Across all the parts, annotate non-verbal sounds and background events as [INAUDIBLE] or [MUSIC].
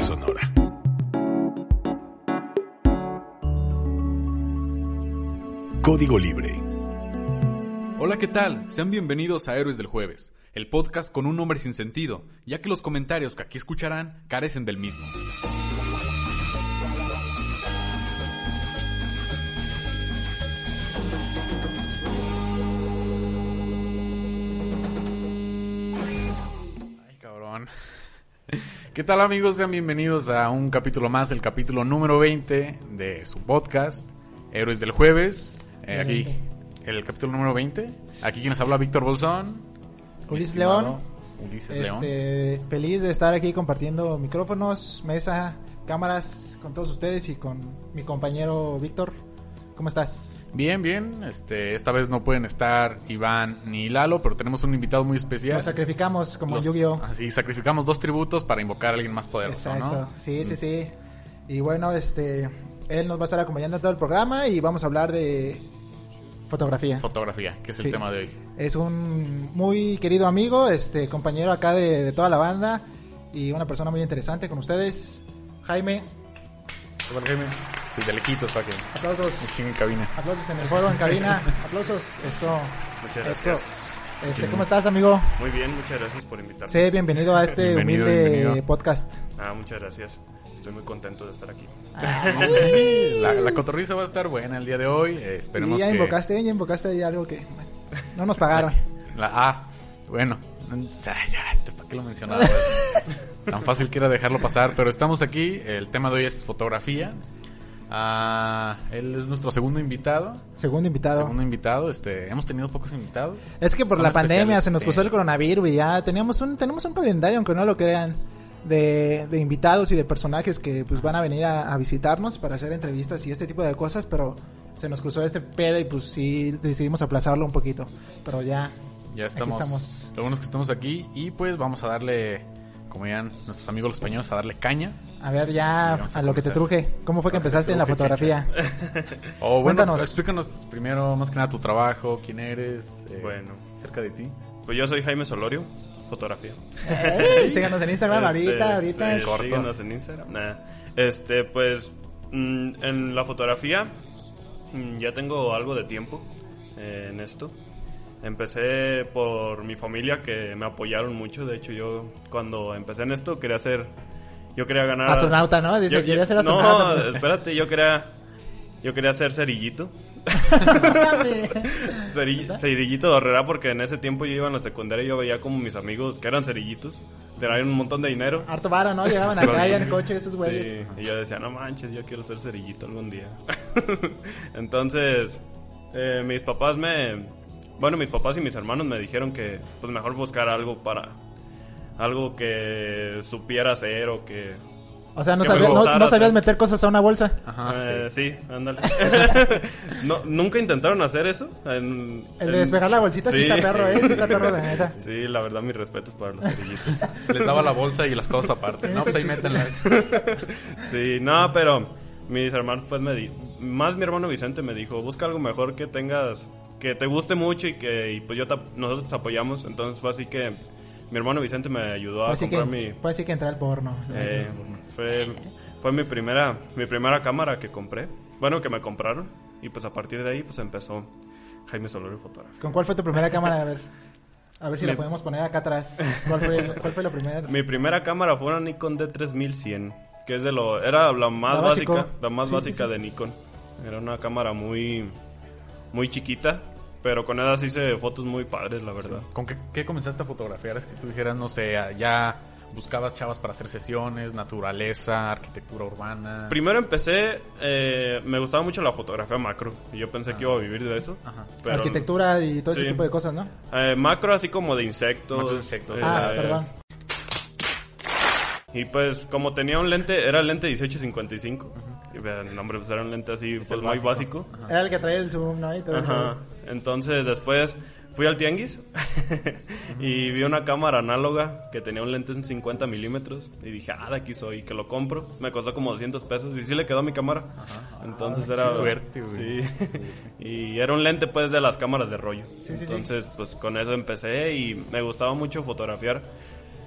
Sonora. Código libre. Hola, ¿qué tal? Sean bienvenidos a Héroes del Jueves, el podcast con un nombre sin sentido, ya que los comentarios que aquí escucharán carecen del mismo. Ay, cabrón. ¿Qué tal amigos? Sean bienvenidos a un capítulo más, el capítulo número 20 de su podcast, Héroes del Jueves. Eh, aquí, el capítulo número 20. Aquí quien nos habla, Víctor Bolsón. Ulises León. Ulises León. Este, feliz de estar aquí compartiendo micrófonos, mesa, cámaras con todos ustedes y con mi compañero Víctor. ¿Cómo estás? Bien, bien. Este, esta vez no pueden estar Iván ni Lalo, pero tenemos un invitado muy especial. Nos sacrificamos como Los- Yu-Gi-Oh! Así, sacrificamos dos tributos para invocar a alguien más poderoso, Exacto. ¿no? Sí, sí, sí. Y bueno, este, él nos va a estar acompañando en todo el programa y vamos a hablar de fotografía. Fotografía, que es el tema de hoy. Es un muy querido amigo, este compañero acá de, de toda la banda y una persona muy interesante con ustedes. Jaime, ¿Qué tal, Jaime? Desde lejitos que aplausos. aquí en cabina. Aplausos en el foro, en cabina. Aplausos. Eso. Muchas Eso. gracias. Este, ¿Cómo estás, amigo? Muy bien, muchas gracias por invitarme. Sé bienvenido a [LAUGHS] este Bienvenido, humilde bienvenido. podcast. Ah, muchas gracias. Estoy muy contento de estar aquí. [LAUGHS] La, la cotorriza va a estar buena el día de hoy. eh, Y esperemos ya que... invocaste, ya invocaste ahí algo que bueno, no nos pagaron. [LAUGHS] La A. Bueno. o sea, ya, ¿para qué lo mencionaba? Tan fácil que era dejarlo pasar, pero estamos aquí. El tema de hoy es fotografía. Ah, él es nuestro segundo invitado. Segundo invitado. Segundo invitado. Este, hemos tenido pocos invitados. Es que por Son la pandemia se nos sí. puso el coronavirus y ya teníamos un tenemos un calendario, aunque no lo crean, de, de invitados y de personajes que pues van a venir a, a visitarnos para hacer entrevistas y este tipo de cosas, pero se nos cruzó este pedo y pues sí decidimos aplazarlo un poquito. Pero ya, Ya estamos. Aquí estamos. Lo bueno es que estamos aquí y pues vamos a darle, como dirían nuestros amigos los españoles, a darle caña. A ver ya a a lo que te truje. ¿Cómo fue que empezaste en la fotografía? [LAUGHS] O bueno, Cuéntanos. explícanos primero, más que nada, tu trabajo, quién eres, eh, Bueno. cerca de ti. Pues yo soy Jaime Solorio, fotografía. Síganos en Instagram Este, ahorita, ahorita. sí, Corto. síguenos en Instagram. Nah. Este, pues mm, en la fotografía mm, ya tengo algo de tiempo eh, en esto. Empecé por mi familia que me apoyaron mucho. De hecho, yo cuando empecé en esto quería ser, yo quería ganar. Astronauta, ¿no? Dice, Yo- quería ser astronauta. No, [LAUGHS] espérate, yo quería, yo quería ser cerillito. [LAUGHS] Ceri- Cerillito de Herrera porque en ese tiempo yo iba en la secundaria y yo veía como mis amigos que eran cerillitos tenían un montón de dinero. Harto varo, ¿no? Llegaban [LAUGHS] Sí. acá en coche esos güeyes. Sí, y yo decía, no manches, yo quiero ser cerillito algún día. Entonces, eh, mis papás me... Bueno, mis papás y mis hermanos me dijeron que pues mejor buscar algo para... Algo que supiera hacer o que... O sea, no, me sabía- no- gustara no sabías meter cosas a una bolsa. Ajá, Eh, sí, ándale. [LAUGHS] [LAUGHS] no, ¿Nunca intentaron hacer eso? En- El de en- despegar la bolsita sí, está perro, ¿eh? Sí está perro, la neta. [LAUGHS] Sí, la verdad, mis respetos para los cerillitos. sí. Les daba la bolsa y las cosas aparte. No, pues ahí métanlas. Sí, no, pero mis hermanos, pues me di más mi hermano Vicente me dijo, busca algo mejor que tengas, que te guste mucho y que y pues yo te- nosotros te apoyamos. Entonces fue así que mi hermano Vicente me ayudó a comprar que, mi... fue así que entré al porno. eh, fue, fue mi primera mi primera cámara que compré. Bueno, que me compraron. Y pues a partir de ahí pues empezó Jaime Solorio Fotografía. ¿Con cuál fue tu primera cámara? A ver, a ver si la Mi- podemos poner acá atrás. ¿Cuál fue, cuál fue la primera? Mi primera cámara fue una Nikon D3100, que es de lo era la más La básica, la más Sí, básica sí, sí. de Nikon. Era una cámara muy muy chiquita, pero con ella sí hice fotos muy padres, la verdad. ¿Con qué, qué comenzaste a fotografiar? Es que tú dijeras, no sé, ya buscabas chavas para hacer sesiones, naturaleza, arquitectura urbana. Primero empecé, eh, me gustaba mucho la fotografía macro. Y yo pensé que iba a vivir de eso. Ajá. pero- Arquitectura y todo Sí. ese tipo de cosas, ¿no? Eh, macro así como de insectos. Macro insectos. eh, Ah, eh, perdón. Y pues como tenía un lente, era el lente 1855. Y vean, el nombre pues era un lente así pues muy básico. básico. Era el que traía el zoom, ¿no? Y todo. Ajá. Entonces después fui al tianguis [LAUGHS] y vi una cámara análoga que tenía un lente en 50 milímetros y dije, ah, de aquí soy, que lo compro. Me costó como 200 pesos y sí le quedó a mi cámara. Entonces Ah, era... qué suerte, güey. Sí. [LAUGHS] y era un lente pues de las cámaras de rollo. Sí, sí, sí. Entonces pues con eso empecé y me gustaba mucho fotografiar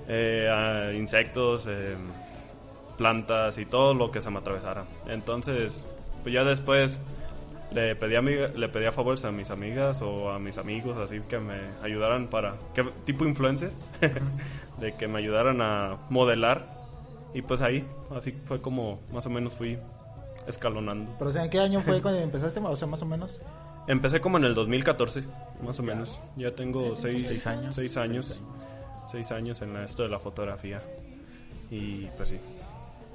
eh, a insectos, eh, plantas y todo lo que se me atravesara. Entonces, pues ya después le pedí, amiga, le pedí a favores a mis amigas o a mis amigos, así que me ayudaran para, ¿qué tipo influencer? [LAUGHS] de que me ayudaran a modelar. Y pues ahí, así fue como más o menos fui escalonando. Pero, o sea, ¿en qué año fue [LAUGHS] cuando empezaste? O sea, más o menos. Empecé como en el 2014, más o menos. Ya tengo seis, Seis años. Seis años. Seis años en la- esto de la fotografía. Y pues sí.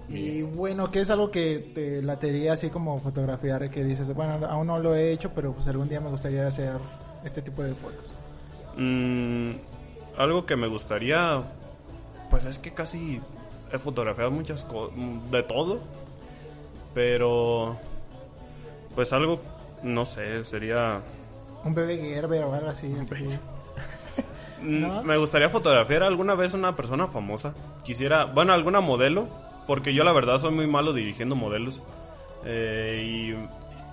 Y bueno, ¿qué es algo que te latería así como fotografiar? Que dices, bueno, aún no lo he hecho, pero pues algún día me gustaría hacer este tipo de fotos. Mm, algo que me gustaría, pues es que casi he fotografiado muchas cosas, de todo, pero pues algo, no sé, sería... Un bebé Gerber o algo así. Mm, ¿No? Me gustaría fotografiar alguna vez a una persona famosa. Quisiera, bueno, alguna modelo, porque yo la verdad soy muy malo dirigiendo modelos. Eh,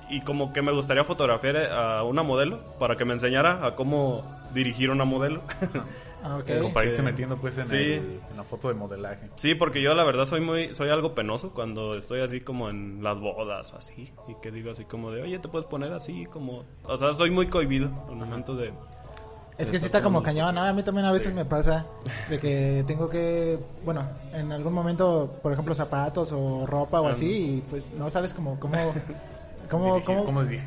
y, y como que me gustaría fotografiar a una modelo para que me enseñara a cómo dirigir una modelo. [LAUGHS] Ah, ok. Como para irte que- metiendo pues en, Sí. el- en la foto de modelaje. Sí, porque yo la verdad soy muy, soy algo penoso cuando estoy así como en las bodas o así. Y que digo así como de, oye, te puedes poner así como... O sea, soy muy cohibido al momento de... Es que sí está como cañón, ¿no? A mí también a veces me pasa de que tengo que, bueno, en algún momento, por ejemplo, zapatos o ropa o así, y pues no sabes cómo, cómo, [LAUGHS] cómo, Dirigir, cómo, cómo decir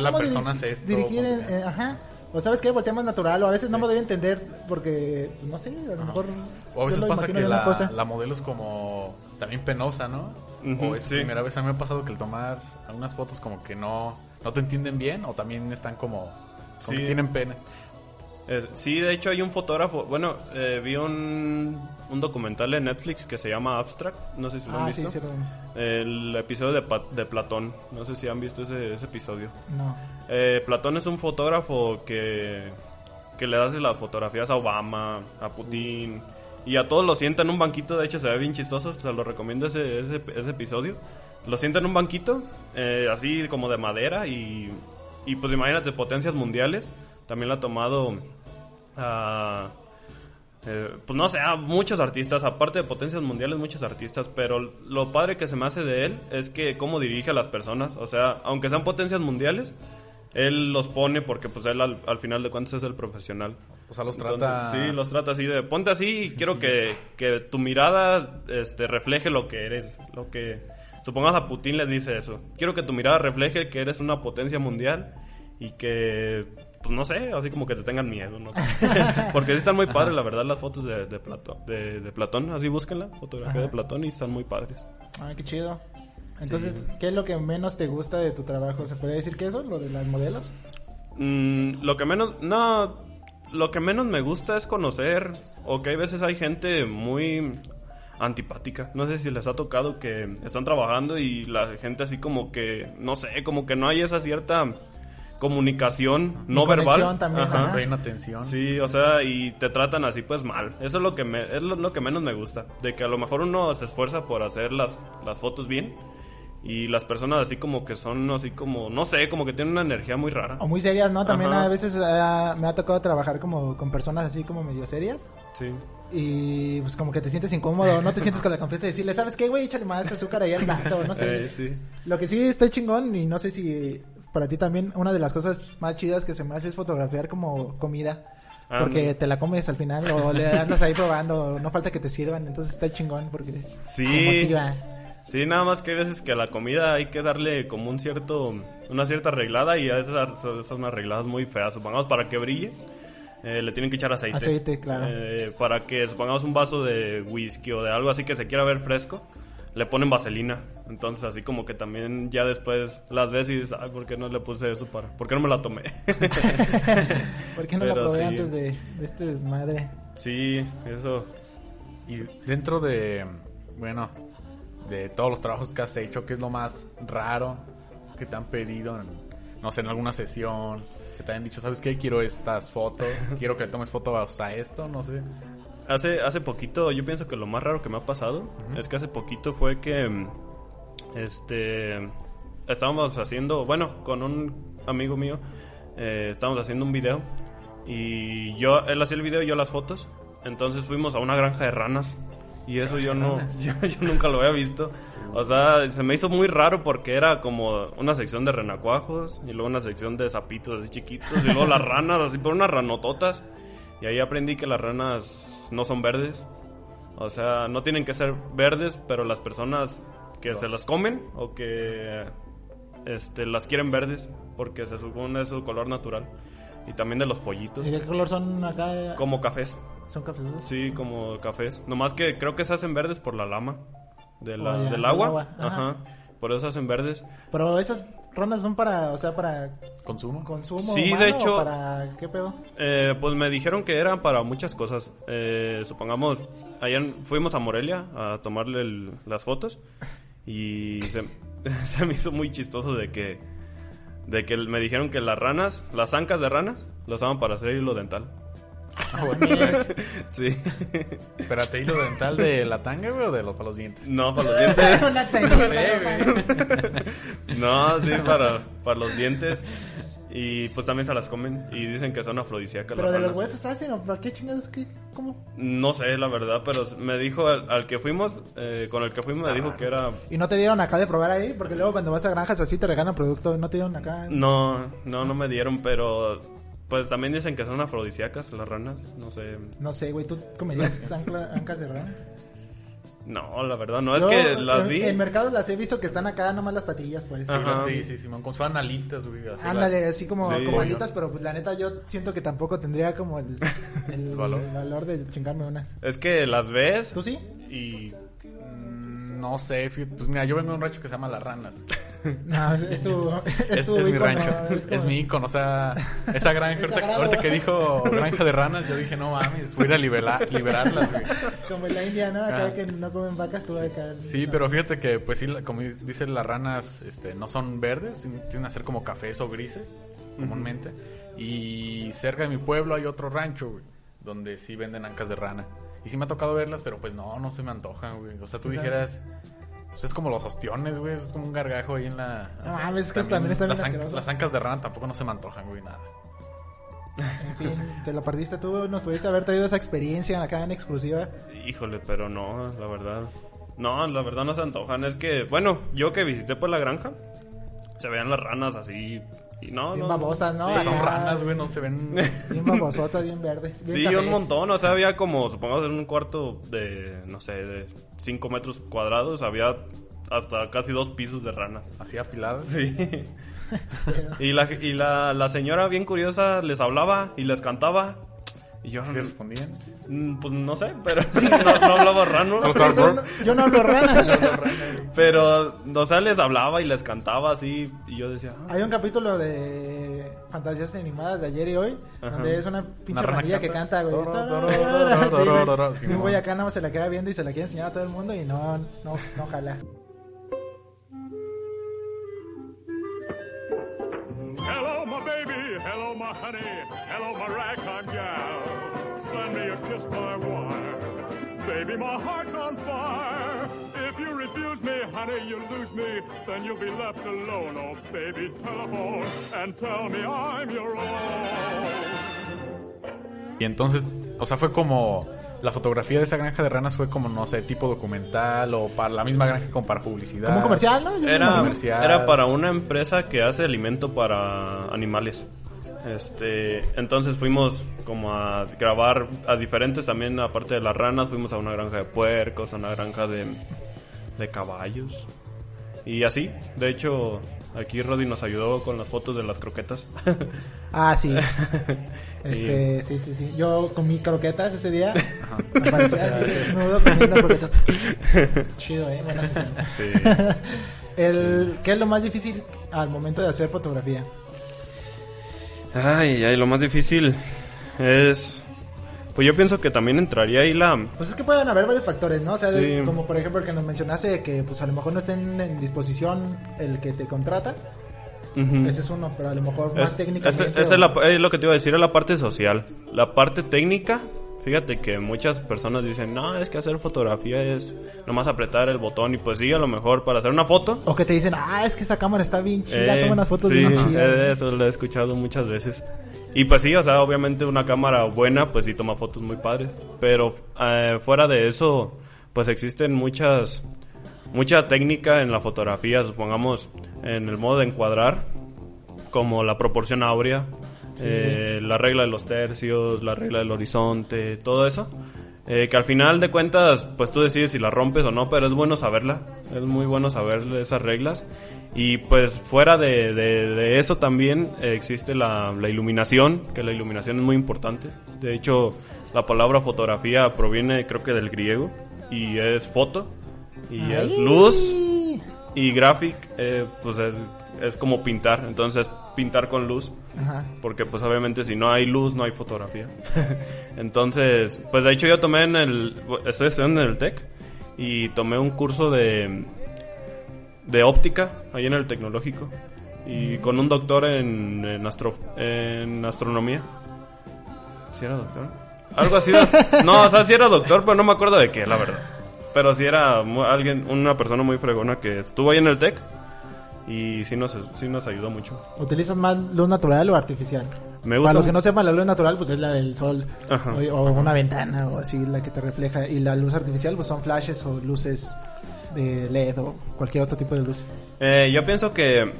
la cómo persona hace esto, Dirigir, cómo- en- eh, ajá. O sabes que volteamos natural, o a veces no me doy a entender porque, pues, no sé, a lo mejor. O a veces pasa que la, cosa. la modelo es como también penosa, ¿no? Ujú, o es sí. primera vez a mí me ha pasado que el tomar algunas fotos como que no, no te entienden bien o también están como, como Sí. que tienen pena. Eh, sí, de hecho hay un fotógrafo, bueno, eh, vi un, un documental en Netflix que se llama Abstract, no sé si lo han Ah, visto. sí, sí, lo vemos. El episodio de, de Platón, no sé si han visto ese, ese episodio. No. Eh, Platón es un fotógrafo que, que le hace las fotografías a Obama, a Putin y a todos lo sienta en un banquito. De hecho, se ve bien chistoso. Se lo recomiendo ese, ese, ese episodio. Lo sienta en un banquito, eh, así como de madera y, y pues imagínate, potencias mundiales. También lo ha tomado a. eh, pues no sé, a muchos artistas, aparte de potencias mundiales, muchos artistas, pero lo padre que se me hace de él es que cómo dirige a las personas, o sea, aunque sean potencias mundiales, él los pone porque pues él al, al final de cuentas es el profesional. O sea, los Entonces, trata... sí, los trata así de ponte así y quiero que, que tu mirada este, refleje lo que eres, lo que supongamos a Putin le dice eso. Quiero que tu mirada refleje que eres una potencia mundial y que pues no sé, así como que te tengan miedo, no sé. [LAUGHS] Porque sí están muy padres, la verdad, las fotos de, de, Platón, de, de Platón, así búsquenla, fotografía de Platón y están muy padres. Ah, qué chido. Entonces, ¿qué es lo que menos te gusta de tu trabajo? ¿Se puede decir que eso, lo de las modelos? Mm, lo que menos, no, lo que menos me gusta es conocer, o que hay veces hay gente muy antipática. No sé si les ha tocado que están trabajando y la gente así como que, no sé, como que no hay esa cierta comunicación no Y verbal. también, Ajá. una atención. Sí, o sea, y te tratan así pues mal. Eso es lo que me, es lo, lo que menos me gusta. De que a lo mejor uno se esfuerza por hacer las, las fotos bien. Y las personas así como que son así como, no sé, como que tienen una energía muy rara. O muy serias, ¿no? También Ajá. a veces eh, me ha tocado trabajar como con personas así como medio serias. Sí. Y pues como que te sientes incómodo, no te sientes con la confianza de decirle, ¿sabes qué, güey? Échale más azúcar ahí al plato, no sé. Eh, sí. Lo que sí está chingón y no sé si para ti también una de las cosas más chidas que se me hace es fotografiar como comida. Ah, Porque no. te la comes al final o le andas ahí probando, no falta que te sirvan, entonces está chingón porque Sí. Sí, nada más que hay veces que a la comida hay que darle como un cierto, una cierta arreglada y a veces son arregladas muy feas, supongamos para que brille. eh, le tienen que echar aceite. Aceite, claro. Eh, para que supongamos un vaso de whisky o de algo así que se quiera ver fresco, le ponen vaselina. Entonces así como que también ya después las ves y dices, ay, ¿por qué no le puse eso para? ¿Por qué no me la tomé? [LAUGHS] ¿Por qué no la Pero probé sí. antes de, de este desmadre? sí, eso. Y dentro de, bueno, de todos los trabajos que has hecho, ¿qué es lo más raro que te han pedido, en, no sé, en alguna sesión? Que te hayan dicho, ¿sabes qué? Quiero estas fotos, quiero que le tomes fotos a esto, no sé. Hace, hace poquito, yo pienso que lo más raro que me ha pasado es que hace poquito fue que este estábamos haciendo, bueno, con un amigo mío, eh, estábamos haciendo un video y yo, él hacía el video y yo las fotos, entonces fuimos a una granja de ranas y eso yo no, [LAUGHS] yo, yo nunca lo había visto. O sea, se me hizo muy raro porque era como una sección de renacuajos y luego una sección de sapitos así chiquitos y luego las ranas así por unas ranototas. Y ahí aprendí que las ranas no son verdes. O sea, no tienen que ser verdes, pero las personas que se las comen o que este, las quieren verdes porque se supone es su color natural. Y también de los pollitos, ¿Y de qué color son acá? como cafés. ¿Son cafés? Sí, como cafés. Nomás que creo que se hacen verdes por la lama de la- Oh, ya, del del agua. agua, ajá. Ajá. Por eso se hacen verdes. Pero esas ranas son para, o sea, para ¿Consumo? consumo Sí, de hecho- o para qué pedo? Eh, pues me dijeron que eran para muchas cosas. Eh, supongamos, allá fuimos a Morelia a tomarle el- las fotos y se, [LAUGHS] se me hizo muy chistoso de que de que me dijeron que las ranas, las ancas de ranas, las usaban para hacer hilo dental. Ah, bueno, [LAUGHS] Sí. Espérate, ¿hilo dental de la tanga, güey, o de los para los dientes? No, para los dientes. [LAUGHS] Una técnica, No, sí, para, para los dientes. Y pues también se las comen y dicen que son afrodisíacas Pero las de los huesos hacen, ¿o para qué chingados? ¿Qué? ¿Cómo? No sé, la verdad, pero me dijo al, al que fuimos, eh, con el que fuimos, me dijo que era... ¿Y no te dieron acá de probar ahí? Porque luego cuando vas a granjas así te regalan producto. ¿No te dieron acá? No, no, no me dieron, pero pues también dicen que son afrodisíacas las ranas, no sé. No sé, güey. ¿Tú comerías [LAUGHS] ancla- ancas de rana? No, la verdad, no, es que las en, vi... En mercados las he visto que están acá nomás las patillas, pues. Ajá. Sí, sí, sí, como si fueran alitas, güey. así Ándale, las- así como, Sí. como alitas, pero pues la neta yo siento que tampoco tendría como el, [LAUGHS] el Valor. valor. de chingarme unas. Es que las ves ¿Tú sí? y... Mm, No sé, pues mira, yo vengo de un rancho que se llama Las Ranas. [LAUGHS] No, es, [LAUGHS] es tu, es, Es, tu es mi rancho, es, como- mi icono, o sea, esa granja, [LAUGHS] ahorita, que dijo granja de ranas, yo dije, no mames, voy a ir a liberar, liberarlas, güey. Como en la India, ¿no? Acá Ah. que no comen vacas, tú acá. Sí, pero fíjate que, pues sí, la- como dicen las ranas, este, no son verdes, tienden a ser como cafés o grises, comúnmente. Y cerca de mi pueblo hay otro rancho, güey, donde sí venden ancas de rana. Y sí me ha tocado verlas, pero pues no, no se me antojan, güey. O sea, tú O sea, dijeras, pues es como los ostiones, güey, es como un gargajo ahí en la... No mames, es que también están las, an- las ancas de rana tampoco no se me antojan, güey, nada. En fin, te lo perdiste tú. Nos pudiste haber traído esa experiencia acá en exclusiva. Híjole, pero no, la verdad. No, la verdad no se antojan. Es que, bueno, yo que visité pues la granja, se veían las ranas así. Y no, Bien no. babosas, ¿no? Sí, Son ranas, güey, no se ven... [LAUGHS] Bien babosotas, bien verdes. bien Sí, cafés. un montón. O sea, había como, supongamos, en un cuarto de, no sé, de 5 metros cuadrados, había hasta casi dos pisos de ranas. Así apiladas. Sí. [LAUGHS] y la, y la, la señora, bien curiosa, les hablaba y les cantaba. Y yo, ¿Sí le respondían? mm, pues no sé, pero [LAUGHS] no, no hablaba rano. Yo no, yo no hablo rana. [LAUGHS] Pero, o sea, les hablaba y les cantaba así. Y yo decía, ah, Hay un capítulo de Fantasías Animadas de ayer y hoy, Ajá. donde es una pinche ranilla que canta. güey. Y un güey acá nada más se la queda viendo y se la quiere enseñar a todo el mundo y no, no, no jala. Hello, my baby. Hello, my honey. Hello, my ragtime gal. Send me a kiss by wire. Baby, my heart's on fire. If you refuse me, honey, you lose me. Then you'll be left alone. Oh, baby, telephone and tell me I'm your own. Y entonces, o sea, fue como... La fotografía de esa granja de ranas fue como, no sé, tipo documental o para la misma granja como para publicidad. Como comercial, ¿no? Era, comercial. era para una empresa que hace alimento para animales. Este, entonces fuimos como a grabar a diferentes también, aparte de las ranas, fuimos a una granja de puercos, a una granja de, de caballos. Y así, de hecho, aquí Roddy nos ayudó con las fotos de las croquetas. [LAUGHS] Ah, sí. [LAUGHS] Este, sí, sí, sí. Yo comí croquetas ese día. Me parecía así, [LAUGHS] desnudo comiendo croquetas. Chido, ¿eh? Sesión. Sí. El, ¿Qué es lo más difícil al momento de hacer fotografía? Ay, ay, lo más difícil es... Pues yo pienso que también entraría ahí la... Pues es que pueden haber varios factores, ¿no? O sea, de- como por ejemplo el que nos mencionaste, que pues a lo mejor no estén en disposición el que te contrata. Ese es uno, pero a lo mejor más Es- técnicamente. ese- esa o- es, la- es lo que te iba a decir, es la parte social. La parte técnica, fíjate que muchas personas dicen, no, es que hacer fotografía es nomás apretar el botón. Y pues sí, a lo mejor para hacer una foto. O que te dicen, ah, es que esa cámara está bien chida, eh, toma unas fotos sí, bien chidas. eh, eso lo he escuchado muchas veces. Y pues sí, o sea, obviamente una cámara buena, pues sí toma fotos muy padres. Pero eh, fuera de eso, pues existen muchas, mucha técnica en la fotografía, supongamos en el modo de encuadrar, como la proporción áurea, eh, la regla de los tercios, la regla del horizonte, todo eso. eh, que al final de cuentas, pues tú decides si la rompes o no, pero es bueno saberla. Es muy bueno saber esas reglas. Y pues fuera de, de- de eso también eh, existe la, la iluminación, que la iluminación es muy importante. De hecho, la palabra fotografía proviene creo que del griego y es foto y es Ay. luz y graphic, eh, pues es, es como pintar. Entonces, pintar con luz. Ajá. Porque pues obviamente si no hay luz no hay fotografía. [LAUGHS] Entonces, pues de hecho yo tomé en el... Estoy estudiando en el TEC y tomé un curso de, de óptica ahí en el tecnológico. Y con un doctor en, en, astro- en astronomía. ¿Sí era doctor? Algo así. de- no, o sea, sí era doctor, pero no me acuerdo de qué, la verdad. Pero sí era alguien, una persona muy fregona que estuvo ahí en el TEC y sí nos, sí nos ayudó mucho. ¿Utilizas más luz natural o artificial? Me gusta Para los que no sepan, la luz natural pues es la del sol Ajá. o, o una ventana o así la que te refleja y la luz artificial pues son flashes o luces de LED o cualquier otro tipo de luz. Eh, yo pienso que,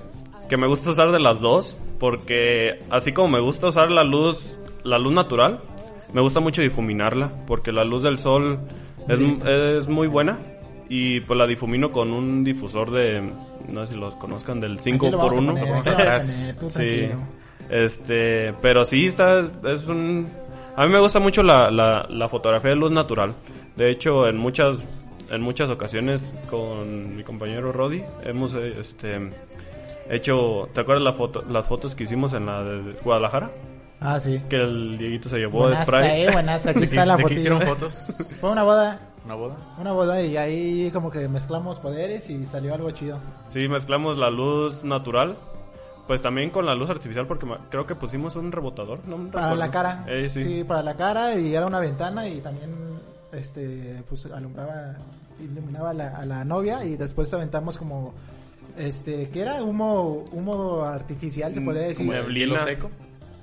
que me gusta usar de las dos, porque así como me gusta usar la luz, la luz natural, me gusta mucho difuminarla, porque la luz del sol es, es muy buena y pues la difumino con un difusor de, no sé si los conozcan, del 5 Aquí lo por vamos a 1 poner, aquí lo vamos a poner, tú Sí, este, pero sí está, es un, a mí me gusta mucho la, la, la fotografía de luz natural. De hecho, en muchas, en muchas ocasiones con mi compañero Roddy hemos, eh, este, hecho, ¿te acuerdas la foto, las fotos que hicimos en la de Guadalajara? Ah, sí. Que el Dieguito se llevó Buenaza, spray. eh, buenaza. Aquí [LAUGHS] ¿De está la de fotillo. hicieron fotos? Fue una boda, ¿Una boda? una boda y ahí como que mezclamos poderes y salió algo chido. Sí, mezclamos la luz natural. Pues también con la luz artificial porque creo que pusimos un rebotador, ¿no? me Para recuerdo. la cara. Eh, sí. sí. para la cara y era una ventana y también este pues alumbraba iluminaba a la, a la novia y después aventamos como este que era humo humo artificial se podría decir. Mm, neblina. ¿Hielo seco?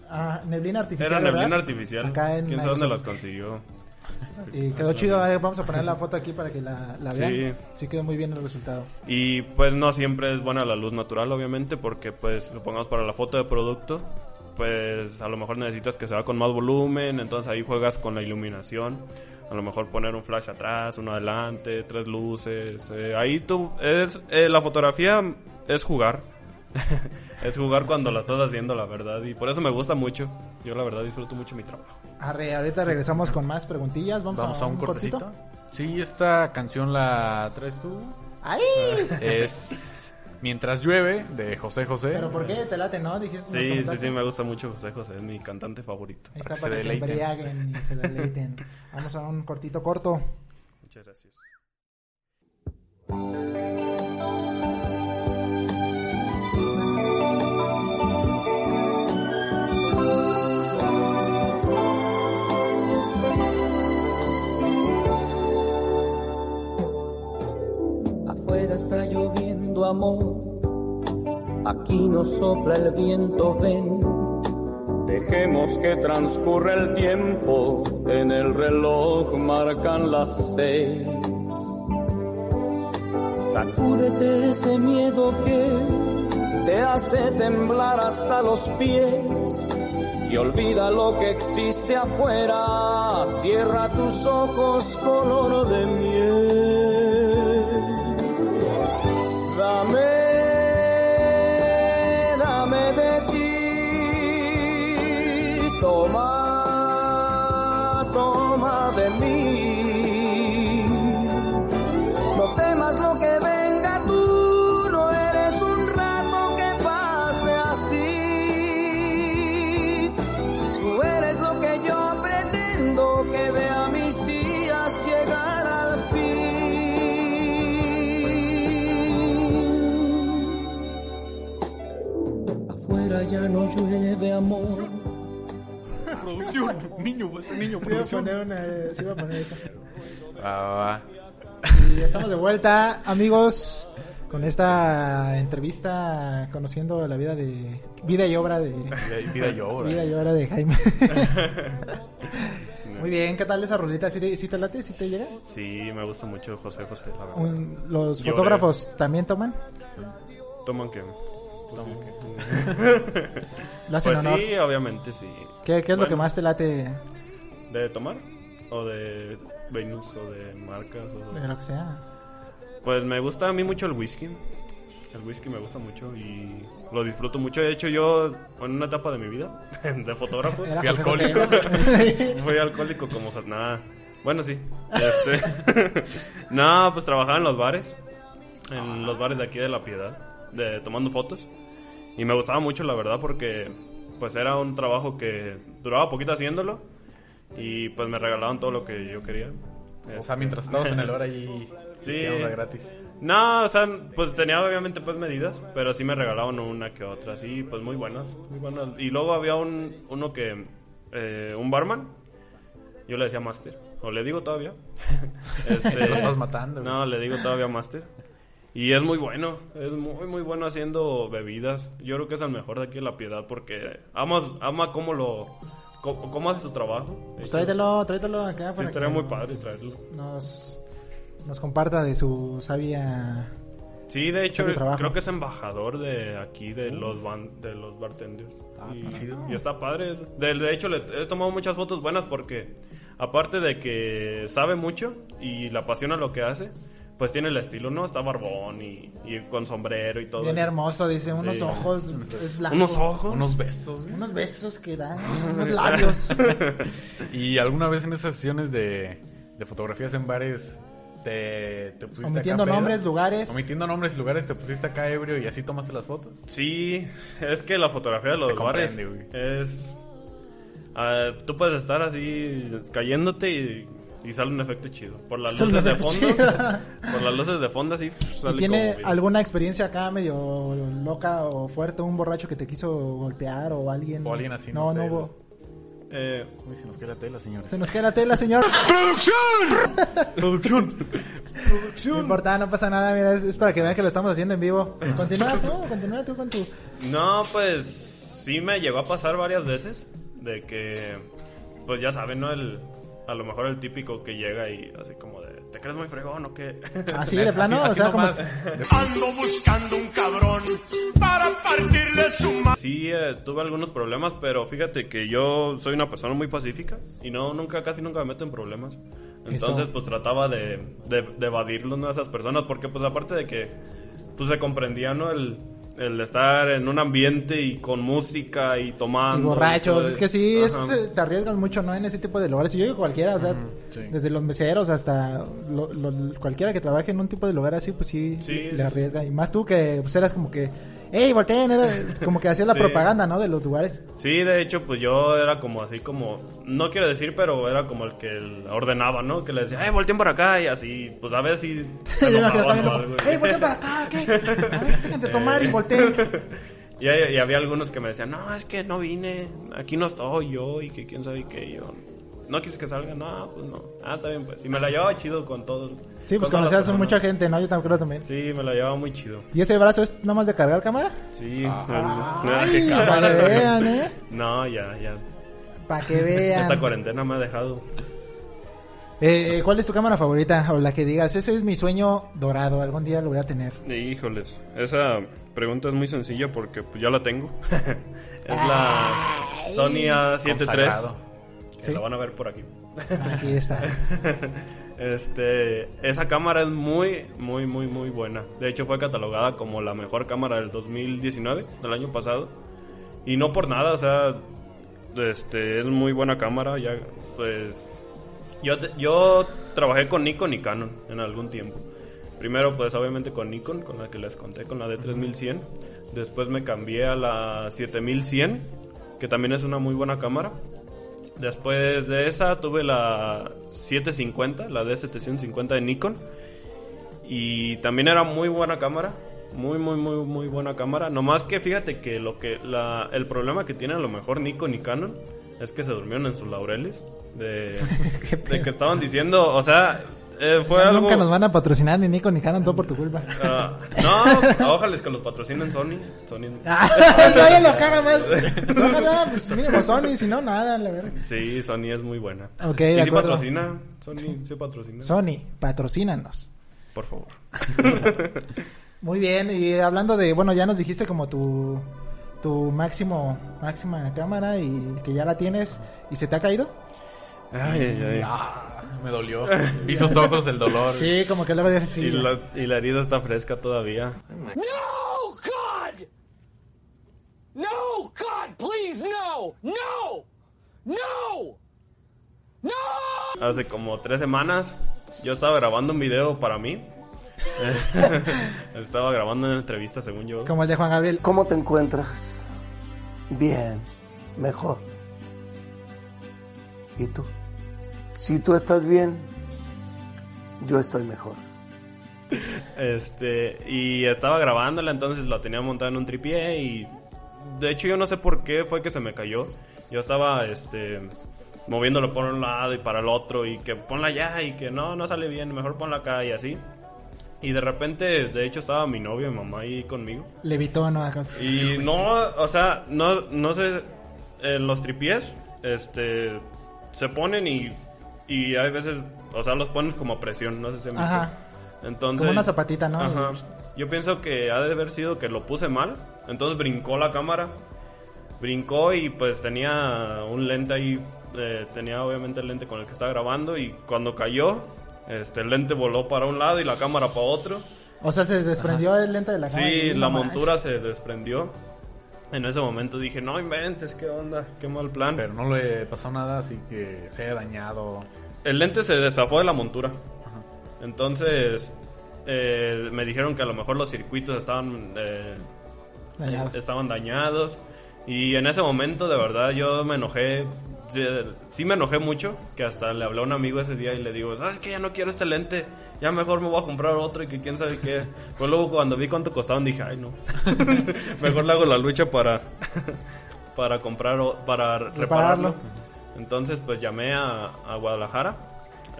Ah, neblina artificial. Era neblina ¿verdad? artificial. Acá en ¿Quién sabe dónde las consiguió? Y quedó chido, vamos a poner la foto aquí para que la, la vean. Sí. Sí quedó muy bien el resultado. Y pues no siempre es buena la luz natural, obviamente, porque pues supongamos para la foto de producto, pues a lo mejor necesitas que se vea con más volumen, entonces ahí juegas con la iluminación. A lo mejor poner un flash atrás, uno adelante, tres luces. eh, ahí tú es eh, la fotografía es jugar. [LAUGHS] es jugar cuando la estás haciendo, la verdad, y por eso me gusta mucho. Yo la verdad disfruto mucho mi trabajo. Arre, ahorita regresamos con más preguntillas. Vamos, Vamos a un cortecito. Sí, esta canción la traes tú. ¡Ay! Es Mientras llueve de José José. Pero ¿por qué te late, no? Dijiste Sí, sí, sí, me gusta mucho José José, es mi cantante favorito. Ahí está para se que se deleiten. embriaguen y se [LAUGHS] deleiten. Vamos a un cortito corto. Muchas gracias. Está lloviendo amor, aquí no sopla el viento, ven. Dejemos que transcurra el tiempo, en el reloj marcan las seis. Sacúdete ese miedo que te hace temblar hasta los pies y olvida lo que existe afuera. Cierra tus ojos color de miel. Niño, ese niño, Se iba a poner, una- se iba a poner eso. Ah, Y estamos de vuelta, amigos, con esta entrevista conociendo la vida de vida y obra de vida, vida y obra. vida y obra de Jaime. [LAUGHS] Muy bien, ¿qué tal esa rolita? ¿Sí te, sí te late? ¿Sí te llega? Sí, me gusta mucho José José, la verdad. Un- ¿Los Lloré. fotógrafos también toman? Toman [LAUGHS] que... ¿Lo hacen Pues honor? sí, obviamente sí. ¿Qué, qué es lo que más te late ¿De tomar? ¿O de Venus? ¿O de marcas? o de- de lo que sea? Pues me gusta a mí mucho el whisky. El whisky me gusta mucho y lo disfruto mucho. De hecho, yo en una etapa de mi vida [LAUGHS] de fotógrafo Era Fui José José. alcohólico. [LAUGHS] fui alcohólico como nada. Bueno, sí. Este, no, pues trabajaba en los bares, en los bares de aquí de La Piedad, de tomando fotos. Y me gustaba mucho, la verdad, porque pues era un trabajo que duraba poquito haciéndolo y pues me regalaban todo lo que yo quería. O sea, mientras estabas en el bar ahí, [LAUGHS] Sí. gratis. No, o sea, pues tenía obviamente pues medidas, pero sí me regalaban una que otra, sí, pues muy buenas, muy buenas. Y luego había un, uno que, eh, un barman, yo le decía Master, o le digo todavía. [LAUGHS] [LAUGHS] Este, Lo estás matando, güey. No, le digo todavía Master. Y es muy bueno, es muy, muy bueno haciendo bebidas. Yo creo que es el mejor de aquí de La Piedad porque ama, ama cómo lo, cómo, cómo hace su trabajo. Pues tráetelo, tráetelo acá Sí, estaría que muy nos- padre traerlo. Nos, nos comparta de su sabia... Sí, de hecho, creo que es embajador de aquí, de los ban- de los bartenders. y, y está padre. De, de hecho, le he tomado muchas fotos buenas porque, aparte de que sabe mucho y le apasiona lo que hace, pues tiene el estilo, ¿no? Está barbón y, y con sombrero y todo. Bien hermoso, dice, unos Sí. ojos, es blanco. Unos ojos. Unos besos. güey. Unos besos que dan, unos labios. [LAUGHS] ¿Y alguna vez en esas sesiones de, de fotografías en bares te, te pusiste Omitiendo acá pedo? nombres, lugares. Omitiendo nombres y lugares te pusiste acá ebrio y así tomaste las fotos? Sí, es que la fotografía de los Se bares es... ah, tú puedes estar así cayéndote y, y sale un efecto chido. Por las Sale luces de fondo. chido. [LAUGHS] por las luces de fondo así pf, ¿Y sale tiene como alguna experiencia acá medio loca o fuerte? ¿Un borracho que te quiso golpear o alguien? O alguien así, No, no hubo. Eh, Uy, se nos queda la tela, señores. Se nos queda la tela, señor. [LAUGHS] ¡Producción! No importa, no pasa nada. Mira, es, es para que vean que lo estamos haciendo en vivo. Continúa tú, continúa tú con tu... no, pues sí me llegó a pasar varias veces de que, pues ya saben, ¿no? El, a lo mejor el típico que llega y así como de, ¿te crees muy fregón o qué? [LAUGHS] Así de plano, Así- o sea, como... [LAUGHS] Ando buscando un cabrón para partirle su madre. Sí, eh, tuve algunos problemas, pero fíjate que yo soy una persona muy pacífica y no nunca casi nunca me meto en problemas. Entonces, Eso. pues trataba de, de, de evadirlos ¿no? a esas personas porque pues aparte de que pues se comprendía, ¿no? El, el estar en un ambiente y con música y tomando. Y borrachos, es que sí, es, eh, te arriesgas mucho, ¿no? En ese tipo de lugares. Y yo digo cualquiera, o sea, sí. desde los meseros hasta lo- lo- cualquiera que trabaje en un tipo de lugar así, pues sí, Sí, le sí. arriesga. Y más tú que pues eras como que, hey, volteen, era como que hacías la [LAUGHS] Sí. propaganda, ¿no? De los lugares. Sí, de hecho, pues yo era como así como, no quiero decir, pero era como el que ordenaba, ¿no? Que le decía, eh, volteen por acá y así, pues a ver si... [LAUGHS] hey, volteen para acá, ¿qué? A ver, de tomar y [LAUGHS] volteen. Y, y había algunos que me decían, no, es que no vine, aquí no estoy yo y que quién sabe qué. Yo, ¿no quieres que salga? No, pues no. Ah, está bien, pues. Y me la llevaba chido con todos. Sí, pues conocías a mucha gente, ¿no? Yo también creo también. Sí, me la llevaba muy chido. ¿Y ese brazo es nomás de cargar cámara? Sí. Ah. el- [LAUGHS] nada que cámara. para que [LAUGHS] vean, ¿eh? No, ya, ya. Para que vean. Esta cuarentena me ha dejado. Eh, ¿Cuál es tu cámara favorita? O la que digas, ese es mi sueño dorado, algún día lo voy a tener. Híjoles, esa pregunta es muy sencilla porque pues, ya la tengo. [LAUGHS] es la Sony A7 III. Consagrado. Que ¿Sí? la van a ver por aquí. Aquí está. Este, esa cámara es muy, muy, muy, muy buena. De hecho, fue catalogada como la mejor cámara del 2019, del año pasado. Y no por nada, o sea, este, es muy buena cámara. Ya, pues, Yo, yo trabajé con Nikon y Canon en algún tiempo. Primero, pues obviamente con Nikon, con la que les conté, con la D3100. Después me cambié a la 7100, que también es una muy buena cámara. Después de esa tuve la 750, la D750 de Nikon. Y también era muy buena cámara. Muy, muy, muy, muy buena cámara. Nomás que fíjate que lo que la, el problema que tiene a lo mejor Nikon y Canon es que se durmieron en sus laureles. De, [LAUGHS] de que estaban diciendo, o sea, eh, fue Ya algo. Nunca nos van a patrocinar ni Nico ni Canon, todo por tu culpa. Ah, no, [LAUGHS] ojalá que los patrocinen Sony. Sony. Ah, [LAUGHS] no, ya lo caga más. Ojalá, pues mínimo Sony, si no, nada, la verdad. Sí, Sony es muy buena. Ok, ¿Y de si acuerdo. patrocina? Sony sí patrocina. Sony, patrocínanos. Por favor. [LAUGHS] Muy bien, y hablando de, bueno, ya nos dijiste como tu tu máximo máxima cámara y que ya la tienes y se te ha caído. Ay, ay, ay. Ah, me dolió. Vi sus ojos el dolor. Sí, como que luego ya- sí. Y la, y la herida está fresca todavía. No, God! No, God, please, no! No! No! No! Hace como tres semanas yo estaba grabando un video para mí. [LAUGHS] estaba grabando una entrevista, según yo. Como el de Juan Gabriel. ¿Cómo te encuentras? Bien, mejor. ¿Y tú? Si tú estás bien, yo estoy mejor. Este, y estaba grabándola, entonces la tenía montada en un tripié y de hecho yo no sé por qué fue que se me cayó. Yo estaba este moviéndolo por un lado y para el otro y que ponla allá y que no, no sale bien, mejor ponla acá y así. Y de repente, de hecho estaba mi novio y mi mamá ahí conmigo. Levitó, ¿no? Y no, o sea, no, no sé, en los tripiés, este, se ponen y, y hay veces, o sea, los pones como presión, no sé si visto. Ajá. Entonces, Como una zapatita, ¿no? Ajá. Yo pienso que ha de haber sido que lo puse mal, entonces brincó la cámara, brincó y pues tenía un lente ahí, eh, tenía obviamente el lente con el que estaba grabando y cuando cayó, este, el lente voló para un lado y la cámara para otro. O sea, se desprendió el lente de la cámara. Sí, la no manches. montura se desprendió. En ese momento dije, no inventes, qué onda, qué mal plan. Pero no le pasó nada, así que se haya dañado. El lente se desafó de la montura. Entonces, eh, me dijeron que a lo mejor los circuitos estaban, eh, Dañados. estaban dañados. Y en ese momento, de verdad, yo me enojé. Sí, Sí me enojé mucho, que hasta le hablé a un amigo ese día y le digo, ¿sabes qué? Ya no quiero este lente, ya mejor me voy a comprar otro y que quién sabe qué. Pues luego cuando vi cuánto costaban dije, ay no, [LAUGHS] mejor le hago la lucha para, para comprar, o- para repararlo. Repararlo. Entonces pues llamé a, a Guadalajara,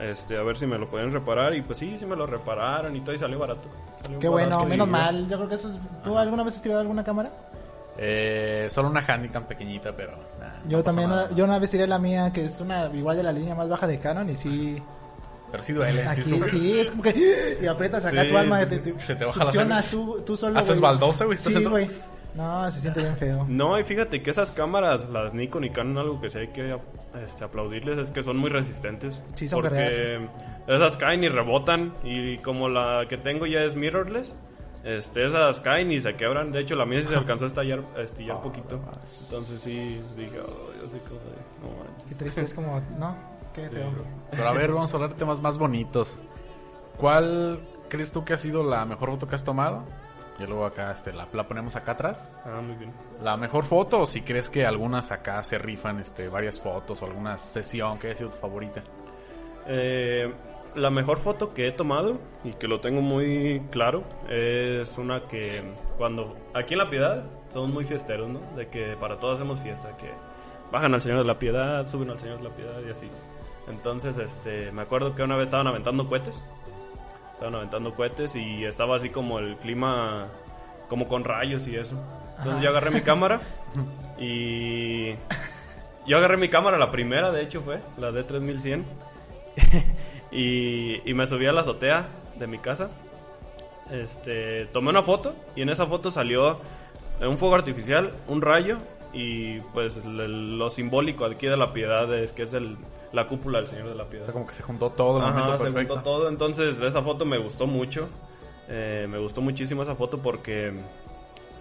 este, a ver si me lo podían reparar y pues sí, sí me lo repararon y todo y salió barato. Salió Qué barato. bueno, menos mal. Yo creo que eso es... ¿Tú alguna vez has tirado alguna cámara? Eh, solo una handicam pequeñita, pero. nah, Yo no también, nada. yo una vez tiré la mía, que es una igual de la línea más baja de Canon, y sí, Pero sí duele. sí es aquí sí, es como que, y aprietas acá Sí, tu alma, sí, te, te- se te baja la tú, tú solo, ¿Haces baldosa, güey. No, se siente bien feo. No, y fíjate que esas cámaras, las Nikon y Canon, algo que sí hay que este, aplaudirles es que son muy resistentes. Sí, son Porque esas caen y rebotan. Y como la que tengo ya es mirrorless, este, esas caen y se quebran. De hecho, la mía sí se alcanzó a estallar, a estillar poquito. Entonces sí, dije, oh, yo sé cómo de- no manches". Qué triste, es como, ¿no? Qué feo. Pero a ver, vamos a hablar de temas más bonitos. ¿Cuál crees tú que ha sido la mejor foto que has tomado? Y luego acá este, la, la ponemos acá atrás. Ah, muy bien. La mejor foto, o si crees que algunas acá se rifan este, varias fotos o alguna sesión que haya sido tu favorita. Eh, la mejor foto que he tomado y que lo tengo muy claro es una que cuando aquí en La Piedad somos muy fiesteros, ¿no? De que para todos hacemos fiesta, que bajan al Señor de la Piedad, suben al Señor de la Piedad y así. Entonces, este, me acuerdo que una vez estaban aventando cohetes. Estaban aventando cohetes y estaba así como el clima como con rayos y eso. Entonces yo agarré mi cámara y yo agarré mi cámara, la primera de hecho fue, la D3100. Y, y me subí a la azotea de mi casa. Este, tomé una foto y en esa foto salió un fuego artificial, un rayo y pues le- lo simbólico aquí de la piedad es que es el, la cúpula del Señor de la O Piedad. sea, como que se juntó todo el Ajá, se perfecto. juntó todo, entonces esa foto me gustó mucho. Eh, me gustó muchísimo esa foto porque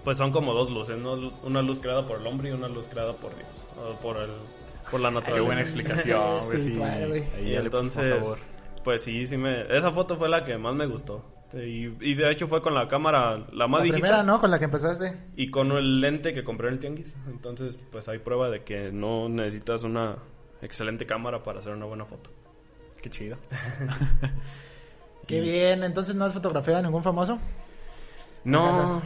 pues son como dos luces, ¿no? Una luz creada por el hombre y una luz creada por Dios, o por el por la Qué naturaleza. buena explicación, güey. Sí. Y entonces. Pues sí, sí me... Esa foto fue la que más me gustó. Y, y de hecho fue con la cámara, la más La digital. primera, ¿no? Con la que empezaste. Y con el lente que compré en el tianguis. Entonces, pues hay prueba de que no necesitas una excelente cámara para hacer una buena foto. Qué chido. [LAUGHS] Qué bien. Entonces, ¿no has fotografiado a ningún famoso? No,